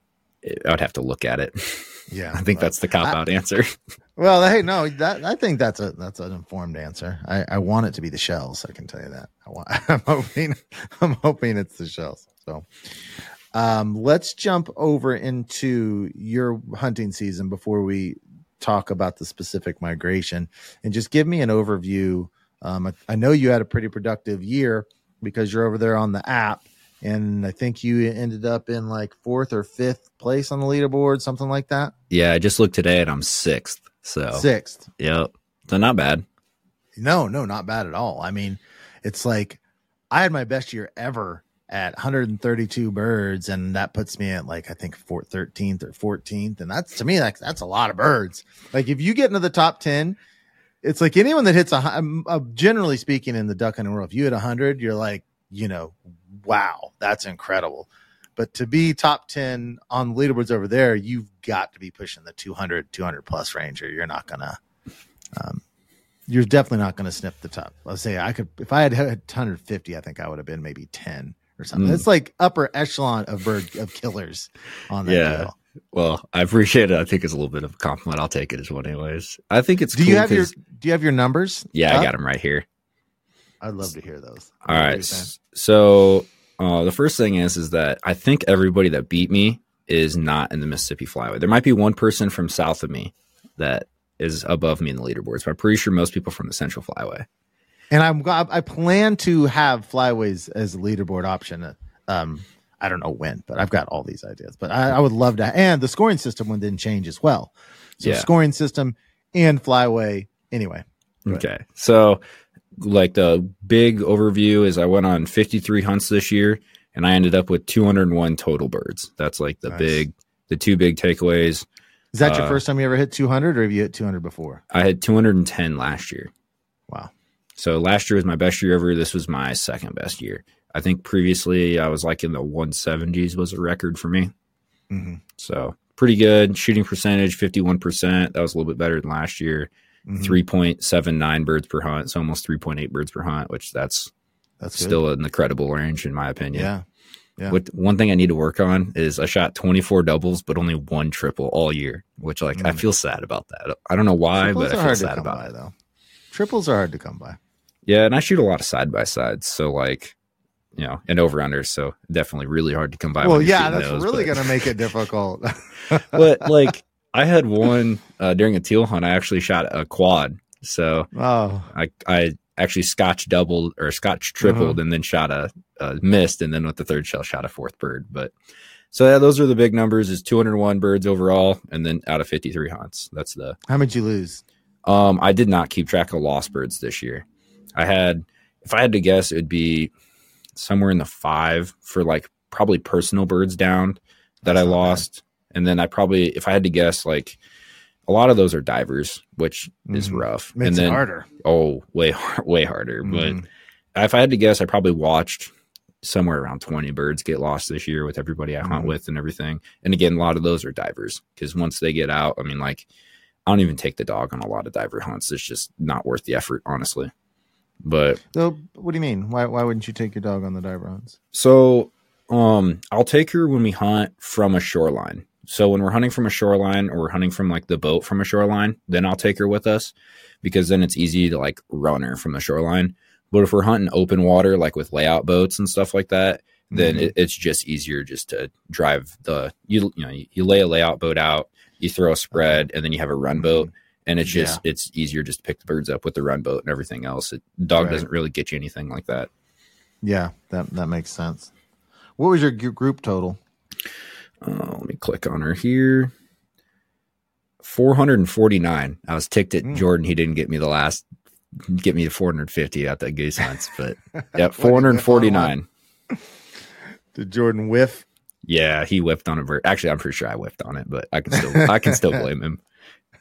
I would have to look at it. Yeah, I think that's the cop out answer. Well, hey, no, that I think that's a that's an informed answer. I, I want it to be the shells. I can tell you that. I want. I'm hoping. I'm hoping it's the shells. So, um, let's jump over into your hunting season before we talk about the specific migration, and just give me an overview. Um, I, I know you had a pretty productive year because you're over there on the app, and I think you ended up in like fourth or fifth place on the leaderboard, something like that. yeah, I just looked today and I'm sixth. So, Sixth. yep. So, not bad. No, no, not bad at all. I mean, it's like I had my best year ever at 132 birds, and that puts me at like I think four, 13th or 14th, and that's to me like that's a lot of birds. Like if you get into the top 10, it's like anyone that hits a hu- um, uh, generally speaking in the duck hunting world, if you hit 100, you're like, you know, wow, that's incredible. But to be top 10 on leaderboards over there, you've got to be pushing the 200, 200 plus range, or you're not gonna. Um, you're definitely not going to sniff the top. Let's say I could, if I had had 150, I think I would have been maybe 10 or something. Mm. It's like upper echelon of bird of killers on that Yeah. deal. Well, I appreciate it. I think it's a little bit of a compliment. I'll take it as one, anyways. I think it's. Do you have your Do you have your numbers? Yeah, I got them right here. I'd love to hear those. All right. you saying? s- So uh, the first thing is, is that I think everybody that beat me is not in the Mississippi Flyway. There might be one person from south of me that is above me in the leaderboards, but I'm pretty sure most people from the Central Flyway. And I'm I plan to have flyways as a leaderboard option. Um, I don't know when, but I've got all these ideas. But I, I would love to. And the scoring system one didn't change as well. So Yeah. scoring system and flyway. Anyway. Okay. So, like the big overview is I went on 53 hunts this year and I ended up with 201 total birds. That's like the Nice. big, the two big takeaways. is that your Uh, first time you ever hit 200, or have you hit 200 before? I had 210 last year. Wow. So last year was my best year ever. This was my second best year. I think previously I was like in the 170s was a record for me. Mm-hmm. So pretty good. Shooting percentage, 51%. That was a little bit better than last year. Mm-hmm. 3.79 birds per hunt. So almost 3.8 birds per hunt, which that's That's good. still in the credible range in my opinion. yeah. Yeah. What one thing I need to work on is I shot 24 doubles, but only one triple all year, which like I Mm. feel sad about that. I don't know why, Triples but I feel hard to sad come about by, it. though. Triples are hard to come by. Yeah, and I shoot a lot of side by sides, so like, you know, and over under so definitely really hard to come by. well, yeah, that's those, really but- going to make it difficult. but like, I had one uh, during a teal hunt. I actually shot a quad, so oh, I I actually scotch doubled or scotch tripled, and then shot a, a missed, and then with the third shell shot a fourth bird. But so yeah, those are the big numbers. Is 201 birds overall, and then out of 53 hunts. That's the how much you lose? Um, I did not keep track of lost birds this year. I had, if I had to guess, it would be somewhere in the five for like probably personal birds down that That's I not bad. lost. And then I probably, if I had to guess, like a lot of those are divers, which is Mhm. rough. Makes and then, harder. oh, way, way harder. Mhm. But if I had to guess, I probably watched somewhere around 20 birds get lost this year with everybody I hunt Mhm. with and everything. And again, a lot of those are divers because once they get out, I mean, like, I don't even take the dog on a lot of diver hunts. It's just not worth the effort, honestly. But So, what do you mean? Why why wouldn't you take your dog on the dive runs? so, um, I'll take her when we hunt from a shoreline. So when we're hunting from a shoreline or we're hunting from like the boat from a shoreline, then I'll take her with us because then it's easy to like run her from the shoreline. But if we're hunting open water, like with layout boats and stuff like that, then Mhm. it, it's just easier just to drive the you you know you, you lay a layout boat out, you throw a spread, and then you have a run boat, and it's just it's easier just to pick the birds up with the run boat and everything else. It, dog Right. doesn't really get you anything like that. Yeah, that that makes sense. What was your group total? Uh, let me click on her here. 449. I was ticked at Mm. Jordan. He didn't get me the last get me to 450 at that goose hunts, but yeah, 449. Did Jordan whiff? Yeah, he whiffed on a bird. Actually, I'm pretty sure I whiffed on it, but I can still I can still blame him.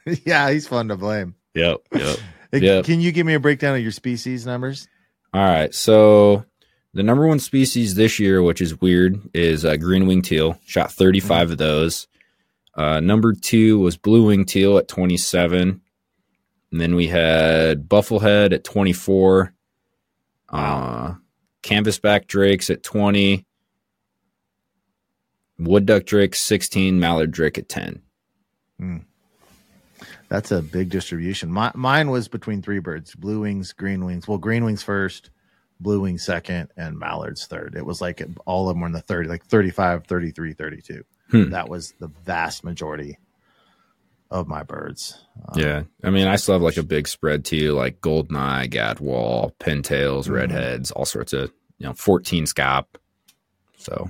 yeah, he's fun to blame. Yep, yep. Yep. Can you give me a breakdown of your species numbers? All right, so the number one species this year, which is weird, is uh, green wing teal. Shot 35 of those. Uh, number two was blue wing teal at 27. And then we had bufflehead at 24. Uh, canvasback drakes at 20. Wood duck drake 16. Mallard drake at 10. That's a big distribution. My, mine was between three birds: blue wings, green wings. Well, green wings first, blue wings second, and mallards third. It was like all of them were in the 30, like 35, 33, 32. Hmm. That was the vast majority of my birds. Um, Yeah, I mean, I still have like a big spread too, like goldeneye, gadwall, pintails, Mhm. redheads, all sorts of you know, fourteen scaup. So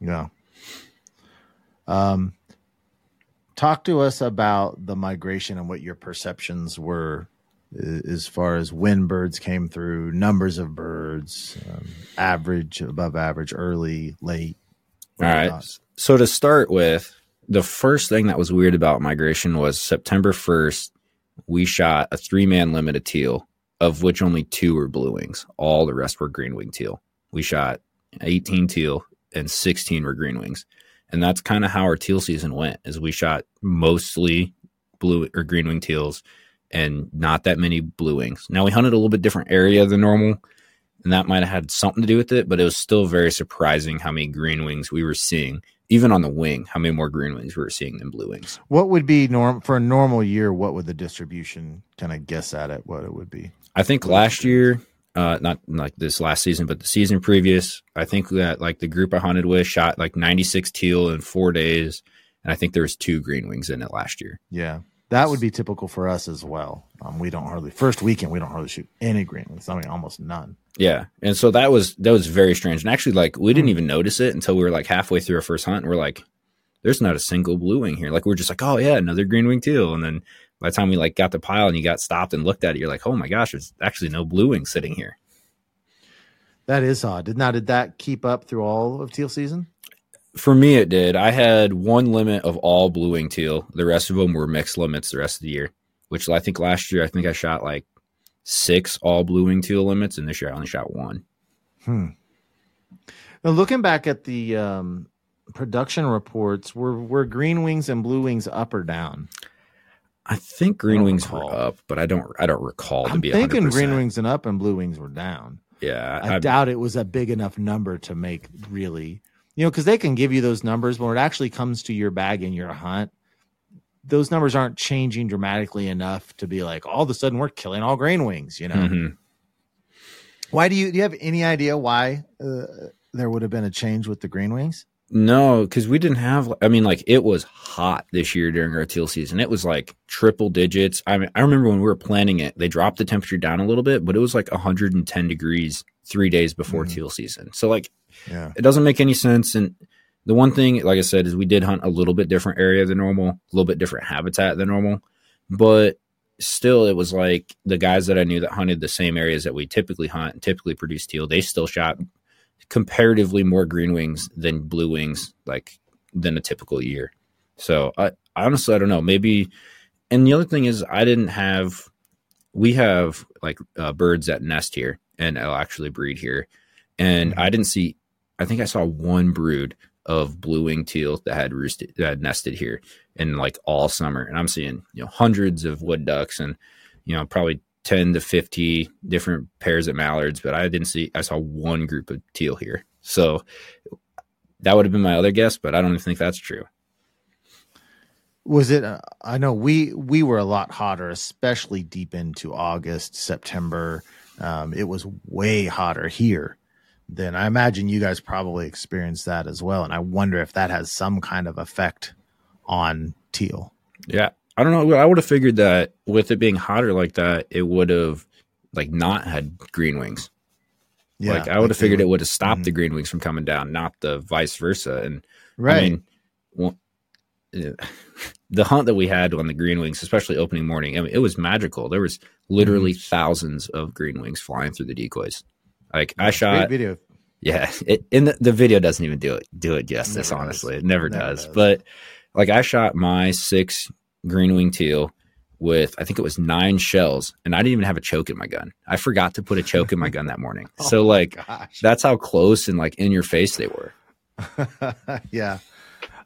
Yeah. Um, talk to us about the migration and what your perceptions were uh, as far as when birds came through, numbers of birds, um, average, above average, early, late. all right. whatnot. So to start with, the first thing that was weird about migration was September first. We shot a three man limit of teal, of which only two were blue wings. All the rest were green wing teal. We shot eighteen teal and sixteen were green wings, and that's kind of how our teal season went. Is we shot mostly blue or green wing teals and not that many blue wings. Now we hunted a little bit different area than normal, and that might have had something to do with it, but it was still very surprising how many green wings we were seeing, even on the wing, how many more green wings we were seeing than blue wings. What would be norm for a normal year? What would the distribution kind of guess at it? What it would be? I think last year, uh, not like this last season, but the season previous, I think that like the group I hunted with shot like 96 teal in four days. And I think there was two green wings in it last year. Yeah, that would be typical for us as well. Um, we don't hardly first weekend we don't hardly shoot any green ones. I mean, almost none. Yeah. And so that was, that was very strange. And actually like we didn't even notice it until we were like halfway through our first hunt. And we're like, there's not a single blue wing here. Like we're just like, oh yeah, another green wing teal. And then by the time we like got the pile and you got stopped and looked at it, you're like, oh my gosh, there's actually no blue wing sitting here. That is odd. Did now did that keep up through all of teal season? For me, it did. I had one limit of all blue wing teal. The rest of them were mixed limits the rest of the year, which I think last year, I think I shot like six all blue wing teal limits, and this year I only shot one. Hmm. Now looking back at the um, production reports, were were green wings and blue wings up or down? I think green don't wings recall. were up, but I don't. I don't recall to I'm be. thinking 100%. green wings and up and blue wings were down. Yeah, I, I, doubt it was a big enough number to make really, you know, because they can give you those numbers, but when it actually comes to your bag and your hunt, those numbers aren't changing dramatically enough to be like all of a sudden we're killing all green wings. You know, Mhm. why do you do you have any idea why uh, there would have been a change with the green wings? No, because we didn't have. I mean, like it was hot this year during our teal season. It was like triple digits. I mean, I remember when we were planning it, they dropped the temperature down a little bit, but it was like 110 degrees three days before Mhm. teal season. So like, Yeah, it doesn't make any sense. And the one thing, like I said, is we did hunt a little bit different area than normal, a little bit different habitat than normal, but still, it was like the guys that I knew that hunted the same areas that we typically hunt and typically produce teal. They still shot comparatively more green wings than blue wings, like than a typical year. So I honestly I don't know. Maybe. And the other thing is, I didn't have. We have like uh, birds that nest here and will actually breed here, and I didn't see. I think I saw one brood of blue wing teal that had roosted that had nested here in like all summer, and I'm seeing you know hundreds of wood ducks and you know probably 10 to 50 different pairs of mallards, but I didn't see, I saw one group of teal here. So that would have been my other guess, but I don't even think that's true. was it? Uh, I know we we were a lot hotter, especially deep into August, September. Um, it was way hotter here than I imagine you guys probably experienced that as well. And I wonder if that has some kind of effect on teal. Yeah. I don't know. I would have figured that with it being hotter like that, it would have like not had green wings. Yeah, like I would have figured it would have stopped Mhm. the green wings from coming down, not the vice versa. And Right. I mean, well, the hunt that we had on the green wings, especially opening morning, I mean, it was magical. There was literally Mm-hmm. thousands of green wings flying through the decoys. Like I Great shot, video. yeah, it, and the, the video doesn't even do it do it justice. Never does. honestly, it never, Never does. does. But like I shot my six green wing teal with I think it was nine shells, and I didn't even have a choke in my gun. I forgot to put a choke in my gun that morning. so Oh my like gosh. that's how close and like in your face they were. yeah.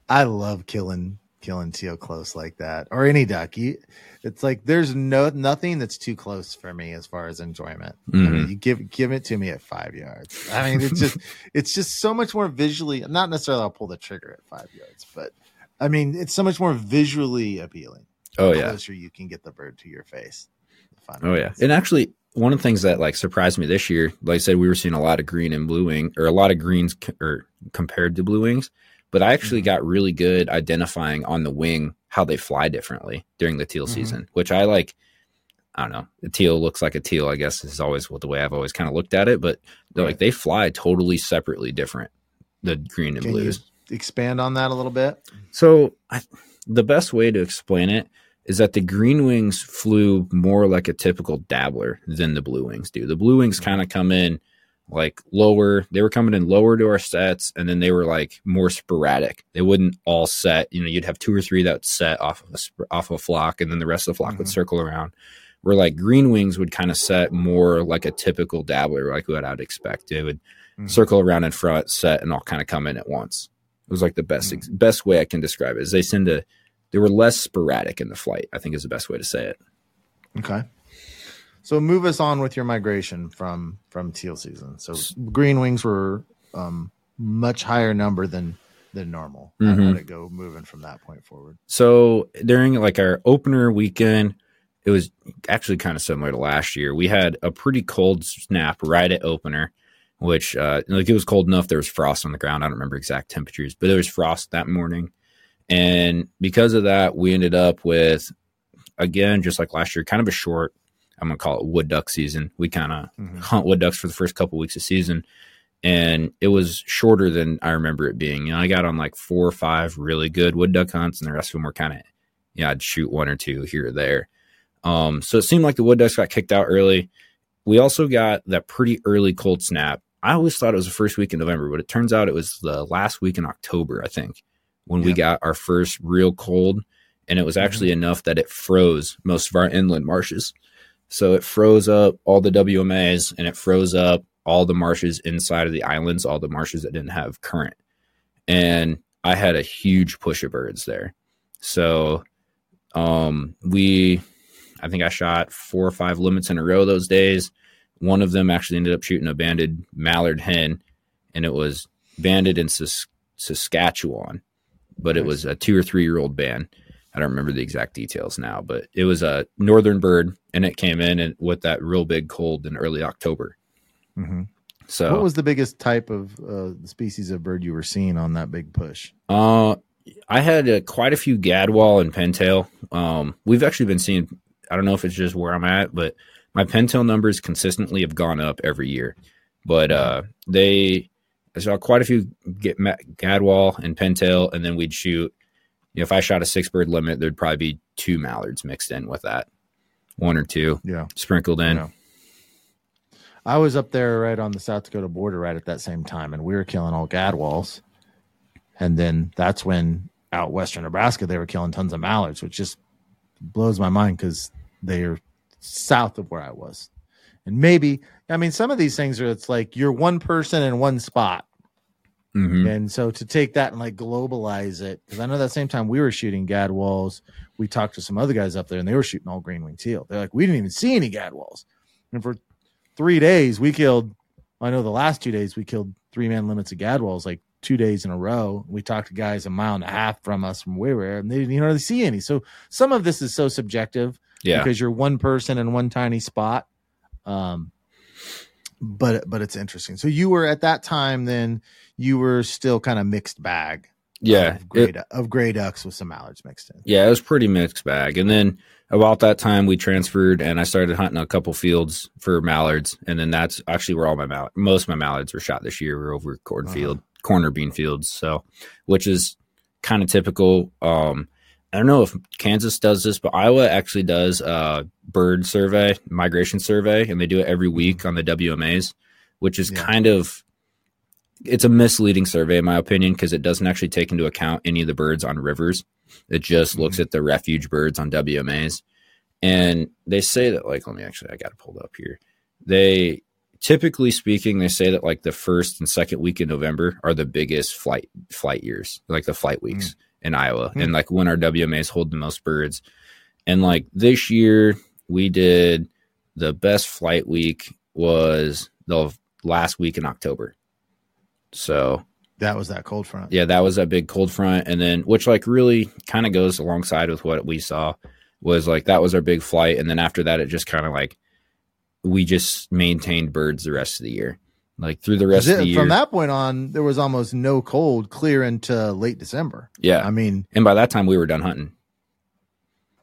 I love killing killing teal close like that or any duck. You, it's like there's no nothing that's too close for me as far as enjoyment. I Mhm. mean, you give give it to me at five yards. I mean, it's just it's just so much more visually. Not necessarily I'll pull the trigger at five yards, but I mean, it's so much more visually appealing. Oh yeah, closer you can get the bird to your face. oh yeah. And actually, one of the things that like surprised me this year, like I said, we were seeing a lot of green and blue wing, or a lot of greens c- or compared to blue wings. But I actually Mhm. got really good identifying on the wing how they fly differently during the teal Mhm. season, which I like. I don't know. The teal looks like a teal. I guess is always what the way I've always kind of looked at it. But they're like they fly totally separately different. The green and Can you blues. expand on that a little bit? So I, the best way to explain it is that the green wings flew more like a typical dabbler than the blue wings do. The blue wings kind of come in like lower. They were coming in lower to our sets, and then they were like more sporadic. They wouldn't all set. You know, you'd have two or three that would set off of a off of a flock, and then the rest of the flock would Mhm. circle around. Where like green wings would kind of set more like a typical dabbler, like what I'd expect. They would Mhm. circle around in front, set, and all kind of come in at once. Was like the best ex- best way I can describe it. Is they send a they were less sporadic in the flight. I think is the best way to say it. Okay. So move us on with your migration from from teal season. So green wings were um, much higher number than than normal. How Mhm. did it go moving from that point forward? So during like our opener weekend, it was actually kind of similar to last year. We had a pretty cold snap right at opener, which uh, like it was cold enough. There was frost on the ground. I don't remember exact temperatures, but there was frost that morning, and because of that, we ended up with again just like last year, kind of a short. I'm gonna call it wood duck season. We kind of Mhm. hunt wood ducks for the first couple weeks of season and it was shorter than I remember it being. You know, I got on like four or five really good wood duck hunts, and the rest of them were kind of, yeah, I'd shoot one or two here or there. Um, so it seemed like the wood ducks got kicked out early. We also got that pretty early cold snap. I always thought it was the first week in November, but it turns out it was the last week in October, I think, when we got our first real cold. And it was actually enough that it froze most of our inland marshes. So it froze up all the WMAs and it froze up all the marshes inside of the islands, all the marshes that didn't have current. And I had a huge push of birds there. So um we I think I shot four or five limits in a row those days. One of them actually ended up shooting a banded mallard hen, and it was banded in Sas- Saskatchewan, but it was a two or three year old band. I don't remember the exact details now, but it was a northern bird, and it came in and with that real big cold in early October. Mhm. So What was the biggest type of uh, species of bird you were seeing on that big push? Uh, I had uh, quite a few gadwall and pintail. Um, we've actually been seeing. I don't know if it's just where I'm at, but my pintail numbers consistently have gone up every year. But uh, they, I saw quite a few get gadwall and pintail, and then we'd shoot. You know, if I shot a six bird limit, there'd probably be two mallards mixed in with that, one or two Yeah. sprinkled in. Yeah. I was up there right on the South Dakota border right at that same time, and we were killing all gadwalls. And then that's when out western Nebraska they were killing tons of mallards, which just blows my mind because they are south of where I was. And maybe I mean some of these things are it's like you're one person in one spot. Mhm. And so to take that and like globalize it, because I know that same time we were shooting gadwalls, we talked to some other guys up there and they were shooting all green wing teal. They're like, we didn't even see any gadwalls. And for three days, we killed, I know the last two days, we killed three man limits of gadwalls like two days in a row. We talked to guys a mile and a half from us from where we were, and they didn't even really see any. So some of this is so subjective Yeah. because you're one person in one tiny spot. Um, but but it's interesting. So you were at that time then you were still kind of mixed bag. Yeah. of gray, it- of gray ducks with some mallards mixed in. Yeah, it was pretty mixed bag. And then about that time, we transferred and I started hunting a couple fields for mallards. And then that's actually where all my mall- most of my mallards were shot this year. Were over cornfield, corner bean fields. So, which is kind of typical. Um, I don't know if Kansas does this, but Iowa actually does a bird survey, migration survey, and they do it every week mm-hmm. on the WMAs, which is Yeah. kind of it's a misleading survey in my opinion because it doesn't actually take into account any of the birds on rivers. It just looks mm-hmm. at the refuge birds on WMAs. And they say that like let me actually I got it pulled up here. They typically speaking they say that like the first and second week in November are the biggest flight flight years, like the flight weeks mm. In Iowa Hmm. and like when our WMAs hold the most birds. And like this year we did the best flight week was the last week in October. So That was that cold front. yeah, that was that big cold front, and then which like really kind of goes alongside with what we saw was like that was our big flight, and then after that it just kind of like we just maintained birds the rest of the year, like through the rest Is of the year. From that point on, there was almost no cold clear into late December. yeah, I mean, and by that time we were done hunting.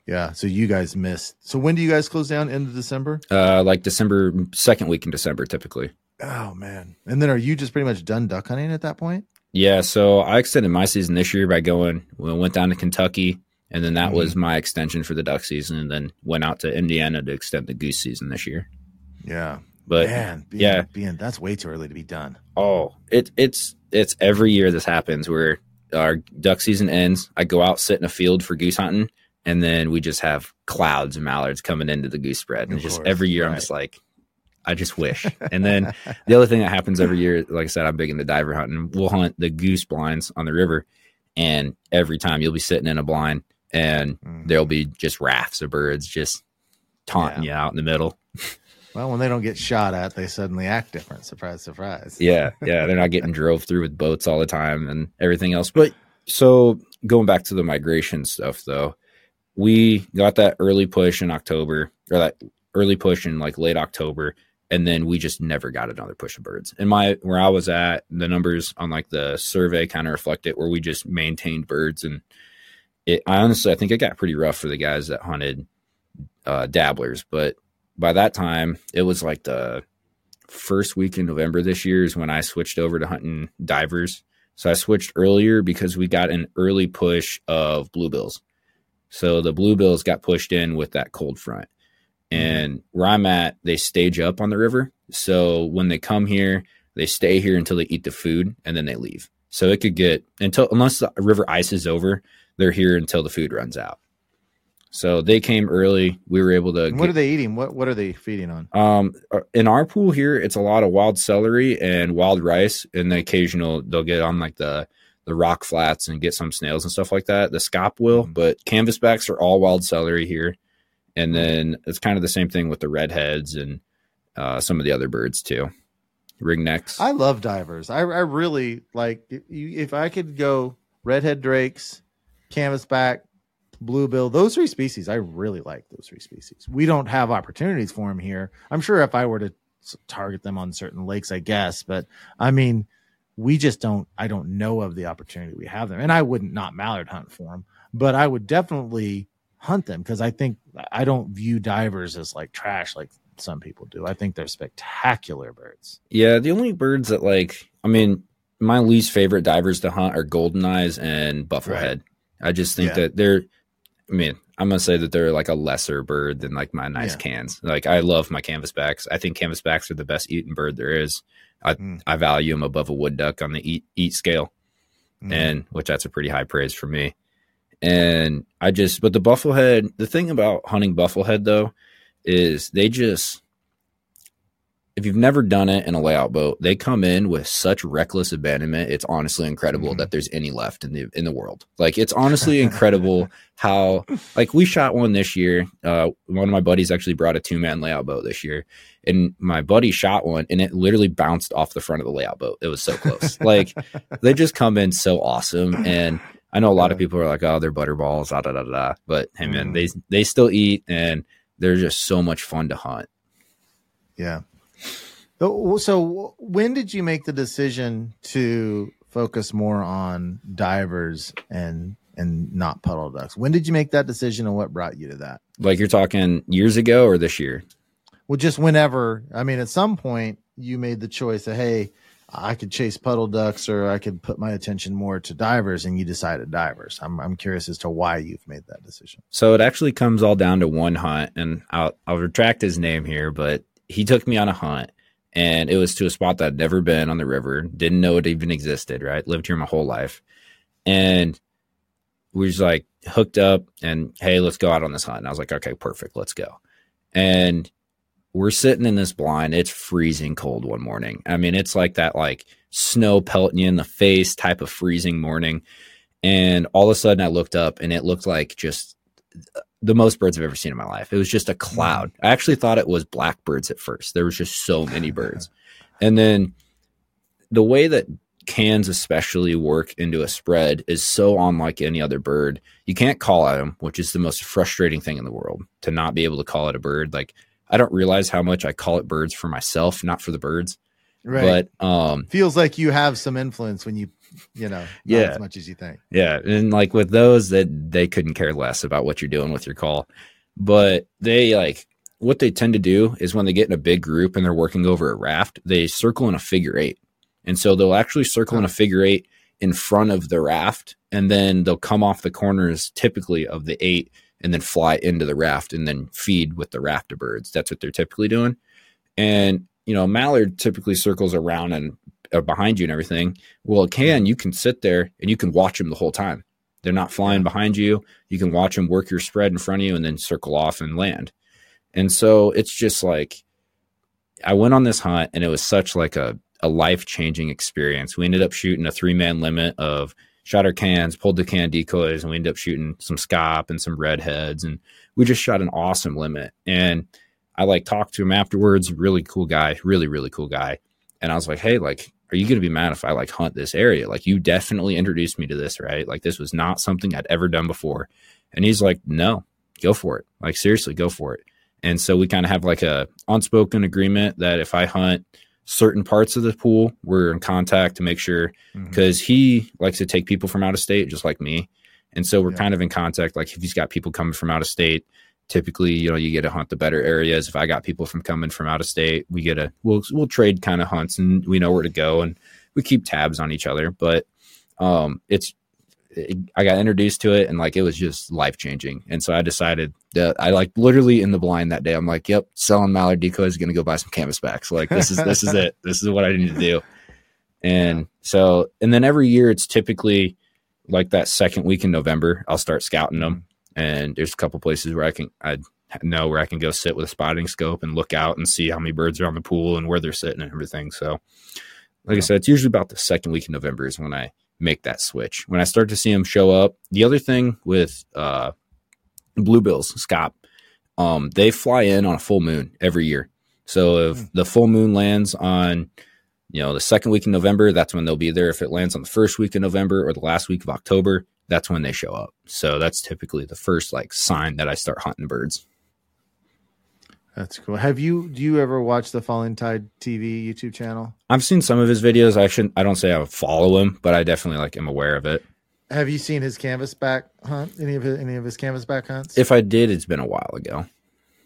yeah. So you guys missed. So when do you guys close down? End of December? Uh, like December second week in December typically. Oh man. And then are you just pretty much done duck hunting at that point? Yeah, so I extended my season this year by going. We went down to Kentucky, and then that Mhm. was my extension for the duck season, and then went out to Indiana to extend the goose season this year. Yeah. But man, being, yeah. being that's way too early to be done. Oh, it it's it's every year this happens where our duck season ends. I go out sit in a field for goose hunting, and then we just have clouds of mallards coming into the goose spread. And just course, every year, I'm just like, I just wish. and then the other thing that happens every year, like I said, I'm big into diver hunting. We'll hunt the goose blinds on the river, and every time you'll be sitting in a blind, and Mhm. there'll be just rafts of birds just taunting you out in the middle. Well, when they don't get shot at, they suddenly act different. Surprise, surprise. Yeah, yeah, they're not getting drove through with boats all the time and everything else. But so going back to the migration stuff though, we got that early push in October or that early push in like late October and then we just never got another push of birds. And my where I was at, the numbers on like the survey kind of reflect it where we just maintained birds and it I honestly I think it got pretty rough for the guys that hunted uh dabblers, but by that time it was like the first week in November this year is when I switched over to hunting divers. So I switched earlier because we got an early push of bluebills. So the bluebills got pushed in with that cold front. Mm-hmm. And where I'm at, they stage up on the river. So when they come here, they stay here until they eat the food and then they leave. So it could get until unless the river ice is over, they're here until the food runs out. So they came early. We were able to. And what get- are they eating? What What are they feeding on? um, uh, in our pool here, it's a lot of wild celery and wild rice, and the occasional they'll get on like the the rock flats and get some snails and stuff like that. The scaup will, Mhm. but canvasbacks are all wild celery here, and then it's kind of the same thing with the redheads and uh, some of the other birds too, ringnecks. I love divers. I, I really like. If, if I could go redhead drakes, canvasback, bluebill, those three species, I really like those three species. We don't have opportunities for them here. I'm sure if I were to target them on certain lakes, I guess, but I mean, we just don't. I don't know of the opportunity we have them, and I wouldn't not mallard hunt for them, but I would definitely hunt them because I think I don't view divers as like trash like some people do. I think they're spectacular birds. Yeah, the only birds that like, I mean, my least favorite divers to hunt are golden eyes and bufflehead. I just think Yeah. that they're, I mean, I'm gonna say that they're like a lesser bird than like my nice Yeah. cans. Like I love my canvasbacks. I think canvasbacks are the best eating bird there is. I Mm. I value them above a wood duck on the eat eat scale, Mm. and which that's a pretty high praise for me. And I just, but the bufflehead, the thing about hunting bufflehead though, is they just if you've never done it in a layout boat, they come in with such reckless abandonment. It's honestly incredible Mhm. that there's any left in the in the world. Like it's honestly incredible how like we shot one this year. Uh, one of my buddies actually brought a two man layout boat this year, and my buddy shot one, and it literally bounced off the front of the layout boat. It was so close. like they just come in so awesome, and I know a lot of people are like, oh, they're butterballs, da da da da. But hey, man, Mhm. they they still eat, and they're just so much fun to hunt. Yeah. Uh, so, so when did you make the decision to focus more on divers and and not puddle ducks? When did you make that decision and what brought you to that? Like you're talking years ago or this year? Well, just whenever. I mean, at some point you made the choice of, hey, I could chase puddle ducks or I could put my attention more to divers and you decided divers. I'm I'm curious as to why you've made that decision. So it actually comes all down to one hunt and I'll I'll retract his name here, but he took me on a hunt and it was to a spot that I'd never been on the river, didn't know it even existed, right? Lived here my whole life. And we was like hooked up and hey, let's go out on this hunt. And I was like, okay, perfect, let's go. And we're sitting in this blind. It's freezing cold one morning. I mean, it's like that like snow pelting you in the face type of freezing morning. And all of a sudden I looked up and it looked like just the most birds I've ever seen in my life. It was just a cloud. I actually thought it was blackbirds at first. There was just so many birds. And then the way that cans especially work into a spread is so unlike any other bird. You can't call at them, which is the most frustrating thing in the world to not be able to call it a bird. Like I don't realize how much I call it birds for myself, not for the birds. Right. But um Feels like you have some influence when you, you know, Yeah. as much as you think. yeah, and like with those that they couldn't care less about what you're doing with your call. But they like what they tend to do is when they get in a big group and they're working over a raft, they circle in a figure eight. And so they'll actually circle in a figure eight in front of the raft and then they'll come off the corners typically of the eight and then fly into the raft and then feed with the raft of birds. That's what they're typically doing. And you know, mallard typically circles around and uh, behind you and everything. Well, it can you can sit there and you can watch them the whole time. They're not flying behind you. You can watch them work your spread in front of you and then circle off and land. And so it's just like I went on this hunt and it was such like a a life changing experience. We ended up shooting a three man limit of shot our cans, pulled the can decoys, and we ended up shooting some scaup and some redheads, and we just shot an awesome limit. And I like talked to him afterwards. Really cool guy, really really cool guy. And I was like, hey, like, are you gonna be mad if I like hunt this area? Like, you definitely introduced me to this, right? Like, this was not something I'd ever done before. And he's like, no, go for it. Like, seriously, go for it. And so we kind of have like a unspoken agreement that if I hunt certain parts of the pool, we're in contact to make sure mm-hmm. because he likes to take people from out of state just like me. And so we're Yeah. kind of in contact. Like if he's got people coming from out of state, typically, you know, you get to hunt the better areas. If I got people from coming from out of state, we get a we'll we'll trade kind of hunts and we know where to go and we keep tabs on each other. But um it's it, I got introduced to it and like it was just life changing. And so I decided that I like literally in the blind that day. I'm like, yep, selling mallard decoys, is gonna go buy some canvas backs. Like this is this is it. This is what I need to do. And so and then every year it's typically like that second week in November, I'll start scouting them. And there's a couple places where I can I know where I can go sit with a spotting scope and look out and see how many birds are on the pool and where they're sitting and everything. So like I said, it's usually about the second week in November is when I make that switch. When I start to see them show up. The other thing with uh bluebills, scaup, um, they fly in on a full moon every year. So if Hmm. the full moon lands on, you know, the second week in November, that's when they'll be there. If it lands on the first week of November or the last week of October, that's when they show up. So that's typically the first like sign that I start hunting birds. That's cool. Have you do you ever watch the Falling Tide TV YouTube channel? I've seen some of his videos. I shouldn't, I don't say I follow him, but I definitely like am aware of it. Have you seen his canvasback hunt? Any of his, any of his canvasback hunts? If I did, it's been a while ago.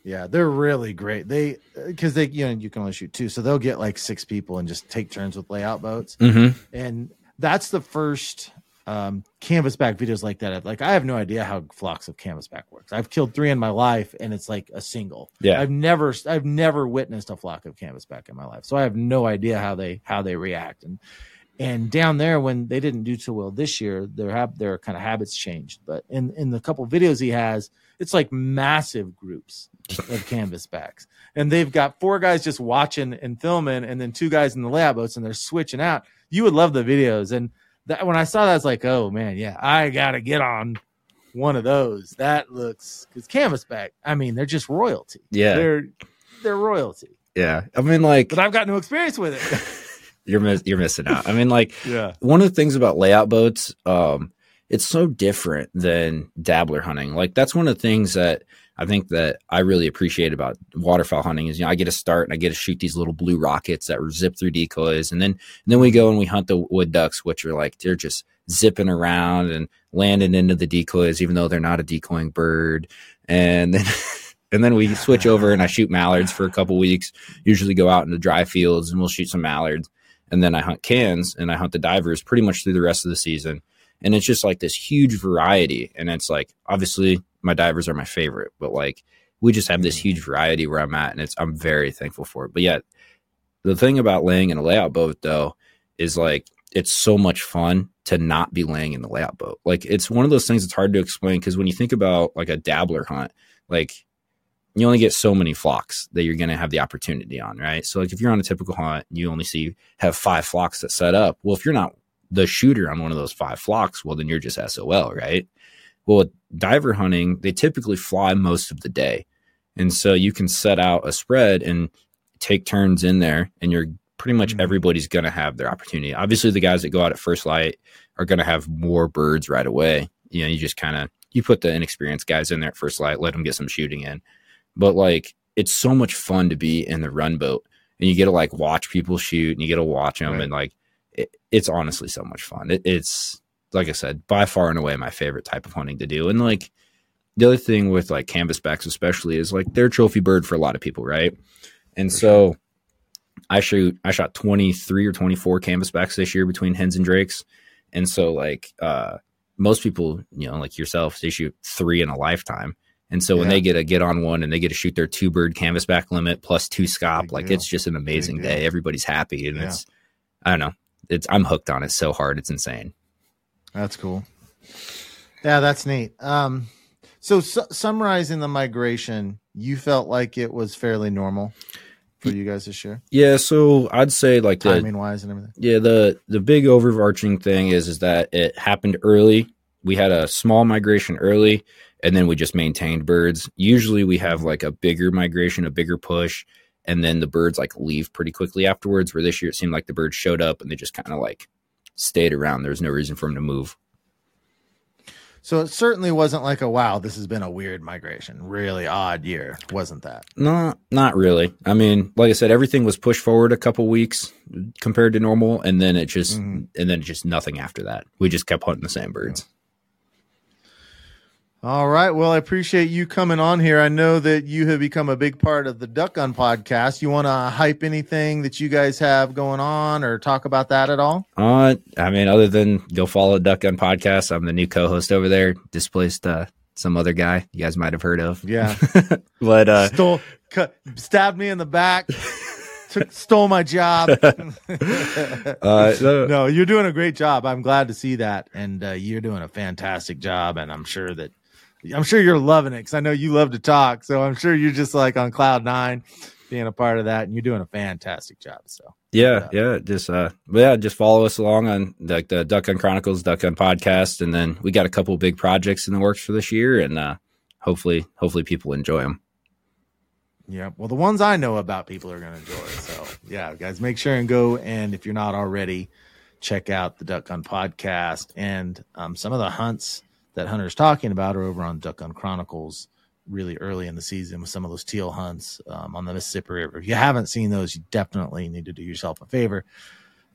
Yeah, they're really great. They because they you know you can only shoot two, so they'll get like six people and just take turns with layout boats, Mm-hmm. and that's the first um, canvasback videos like that. Like I have no idea how flocks of canvasback works. I've killed three in my life, and it's like a single. Yeah. I've never I've never witnessed a flock of canvasback in my life, so I have no idea how they how they react. And and down there when they didn't do too well this year, their hab- their kind of habits changed. But in in the couple videos he has, it's like massive groups of canvasbacks, and they've got four guys just watching and filming, and then two guys in the layout boats, and they're switching out. You would love the videos, and that when I saw that, I was like, oh man, yeah, I gotta get on one of those. That looks because canvasback. I mean, they're just royalty. Yeah. they're they're royalty. Yeah. I mean, like, But I've got no experience with it. you're, miss- you're missing out. I mean, like, yeah, one of the things about layout boats, um, it's so different than dabbler hunting. Like that's one of the things that I think that I really appreciate about waterfowl hunting is you know I get to start and I get to shoot these little blue rockets that zip through decoys, and then and then we go and we hunt the wood ducks, which are like they're just zipping around and landing into the decoys, even though they're not a decoying bird, and then. And then we switch over and I shoot mallards for a couple weeks. Usually go out in the dry fields and we'll shoot some mallards. and then I hunt cans and I hunt the divers pretty much through the rest of the season. And it's just like this huge variety. And it's like, obviously, my divers are my favorite, but like, we just have this mm-hmm. huge variety where I'm at, and it's I'm very thankful for it. But yet, the thing about laying in a layout boat though is like it's so much fun to not be laying in the layout boat. Like it's one of those things that's hard to explain because when you think about like a dabbler hunt, like you only get so many flocks that you're going to have the opportunity on, right? So like if you're on a typical hunt, you only see have five flocks that set up. Well, if you're not the shooter on one of those five flocks, well then you're just SOL, right? Well, with diver hunting, they typically fly most of the day. And so you can set out a spread and take turns in there and you're pretty much mm-hmm. everybody's going to have their opportunity. Obviously, the guys that go out at first light are going to have more birds right away. You know, you just kind of you put the inexperienced guys in there at first light, let them get some shooting in. But like, it's so much fun to be in the run boat, and you get to like watch people shoot, and you get to watch them, right. and like, it's honestly so much fun. It, it's like I said, by far and away my favorite type of hunting to do, and like. The other thing with like canvasbacks, especially, is like they're trophy bird for a lot of people, right? And for so sure I shoot I shot 23 or 24 canvasbacks this year between hens and drakes. And so like uh most people, you know, like yourself, they shoot three in a lifetime. And so yeah. when they get a get on one and they get to shoot their two bird canvasback limit plus two scaup, Big like deal. it's just an amazing day. Everybody's happy and yeah. it's I don't know. It's I'm hooked on it so hard. It's insane. That's cool. Yeah, that's neat. Um so su- summarizing the migration, you felt like it was fairly normal for you guys this year? Yeah, so I'd say like the, timing wise and everything. Yeah, the the big overarching thing is is that it happened early. We had a small migration early, and then we just maintained birds. Usually, we have like a bigger migration, a bigger push, and then the birds like leave pretty quickly afterwards. Where this year it seemed like the birds showed up and they just kind of like stayed around. There was no reason for them to move. So it certainly wasn't like a wow, this has been a weird migration, really odd year, wasn't that? No, not really. I mean, like I said, everything was pushed forward a couple weeks compared to normal, and then it just mm-hmm. and then just nothing after that. We just kept hunting the same birds. All right. Well, I appreciate you coming on here. I know that you have become a big part of the Duck Gun podcast. You want to hype anything that you guys have going on or talk about that at all? Uh, I mean, other than go follow Duck Gun podcast, I'm the new co-host over there. Displaced uh, some other guy you guys might have heard of. Yeah, but uh, stole, cut, stabbed me in the back. Took, stole my job. uh, no, you're doing a great job. I'm glad to see that, and uh, you're doing a fantastic job. And I'm sure that I'm sure you're loving it because I know you love to talk. So I'm sure you're just like on cloud nine being a part of that and you're doing a fantastic job. So yeah, yeah, just uh yeah, just follow us along on like the Duck Gun Chronicles, Duck Gun podcast, and then we got a couple big projects in the works for this year, and uh hopefully hopefully people enjoy them. Yeah, well, the ones I know about, people are going to enjoy. So yeah, guys, make sure and go and if you're not already, check out the Duck Gun podcast and um, some of the hunts that Hunter's talking about are over on Duck Gun Chronicles really early in the season with some of those teal hunts um, on the Mississippi River. If you haven't seen those, you definitely need to do yourself a favor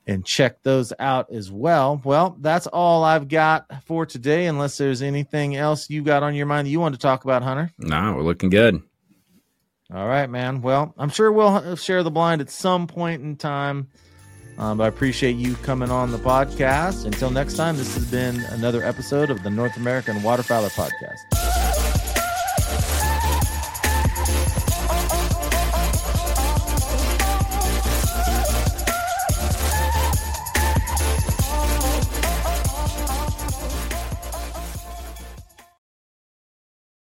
and check those out as well. Well, that's all I've got for today, unless there's anything else you got on your mind that you want to talk about, Hunter. No, we're looking good. All right, man. Well, I'm sure we'll share the blind at some point in time. Um, I appreciate you coming on the podcast. Until next time, this has been another episode of the North American Waterfowler Podcast.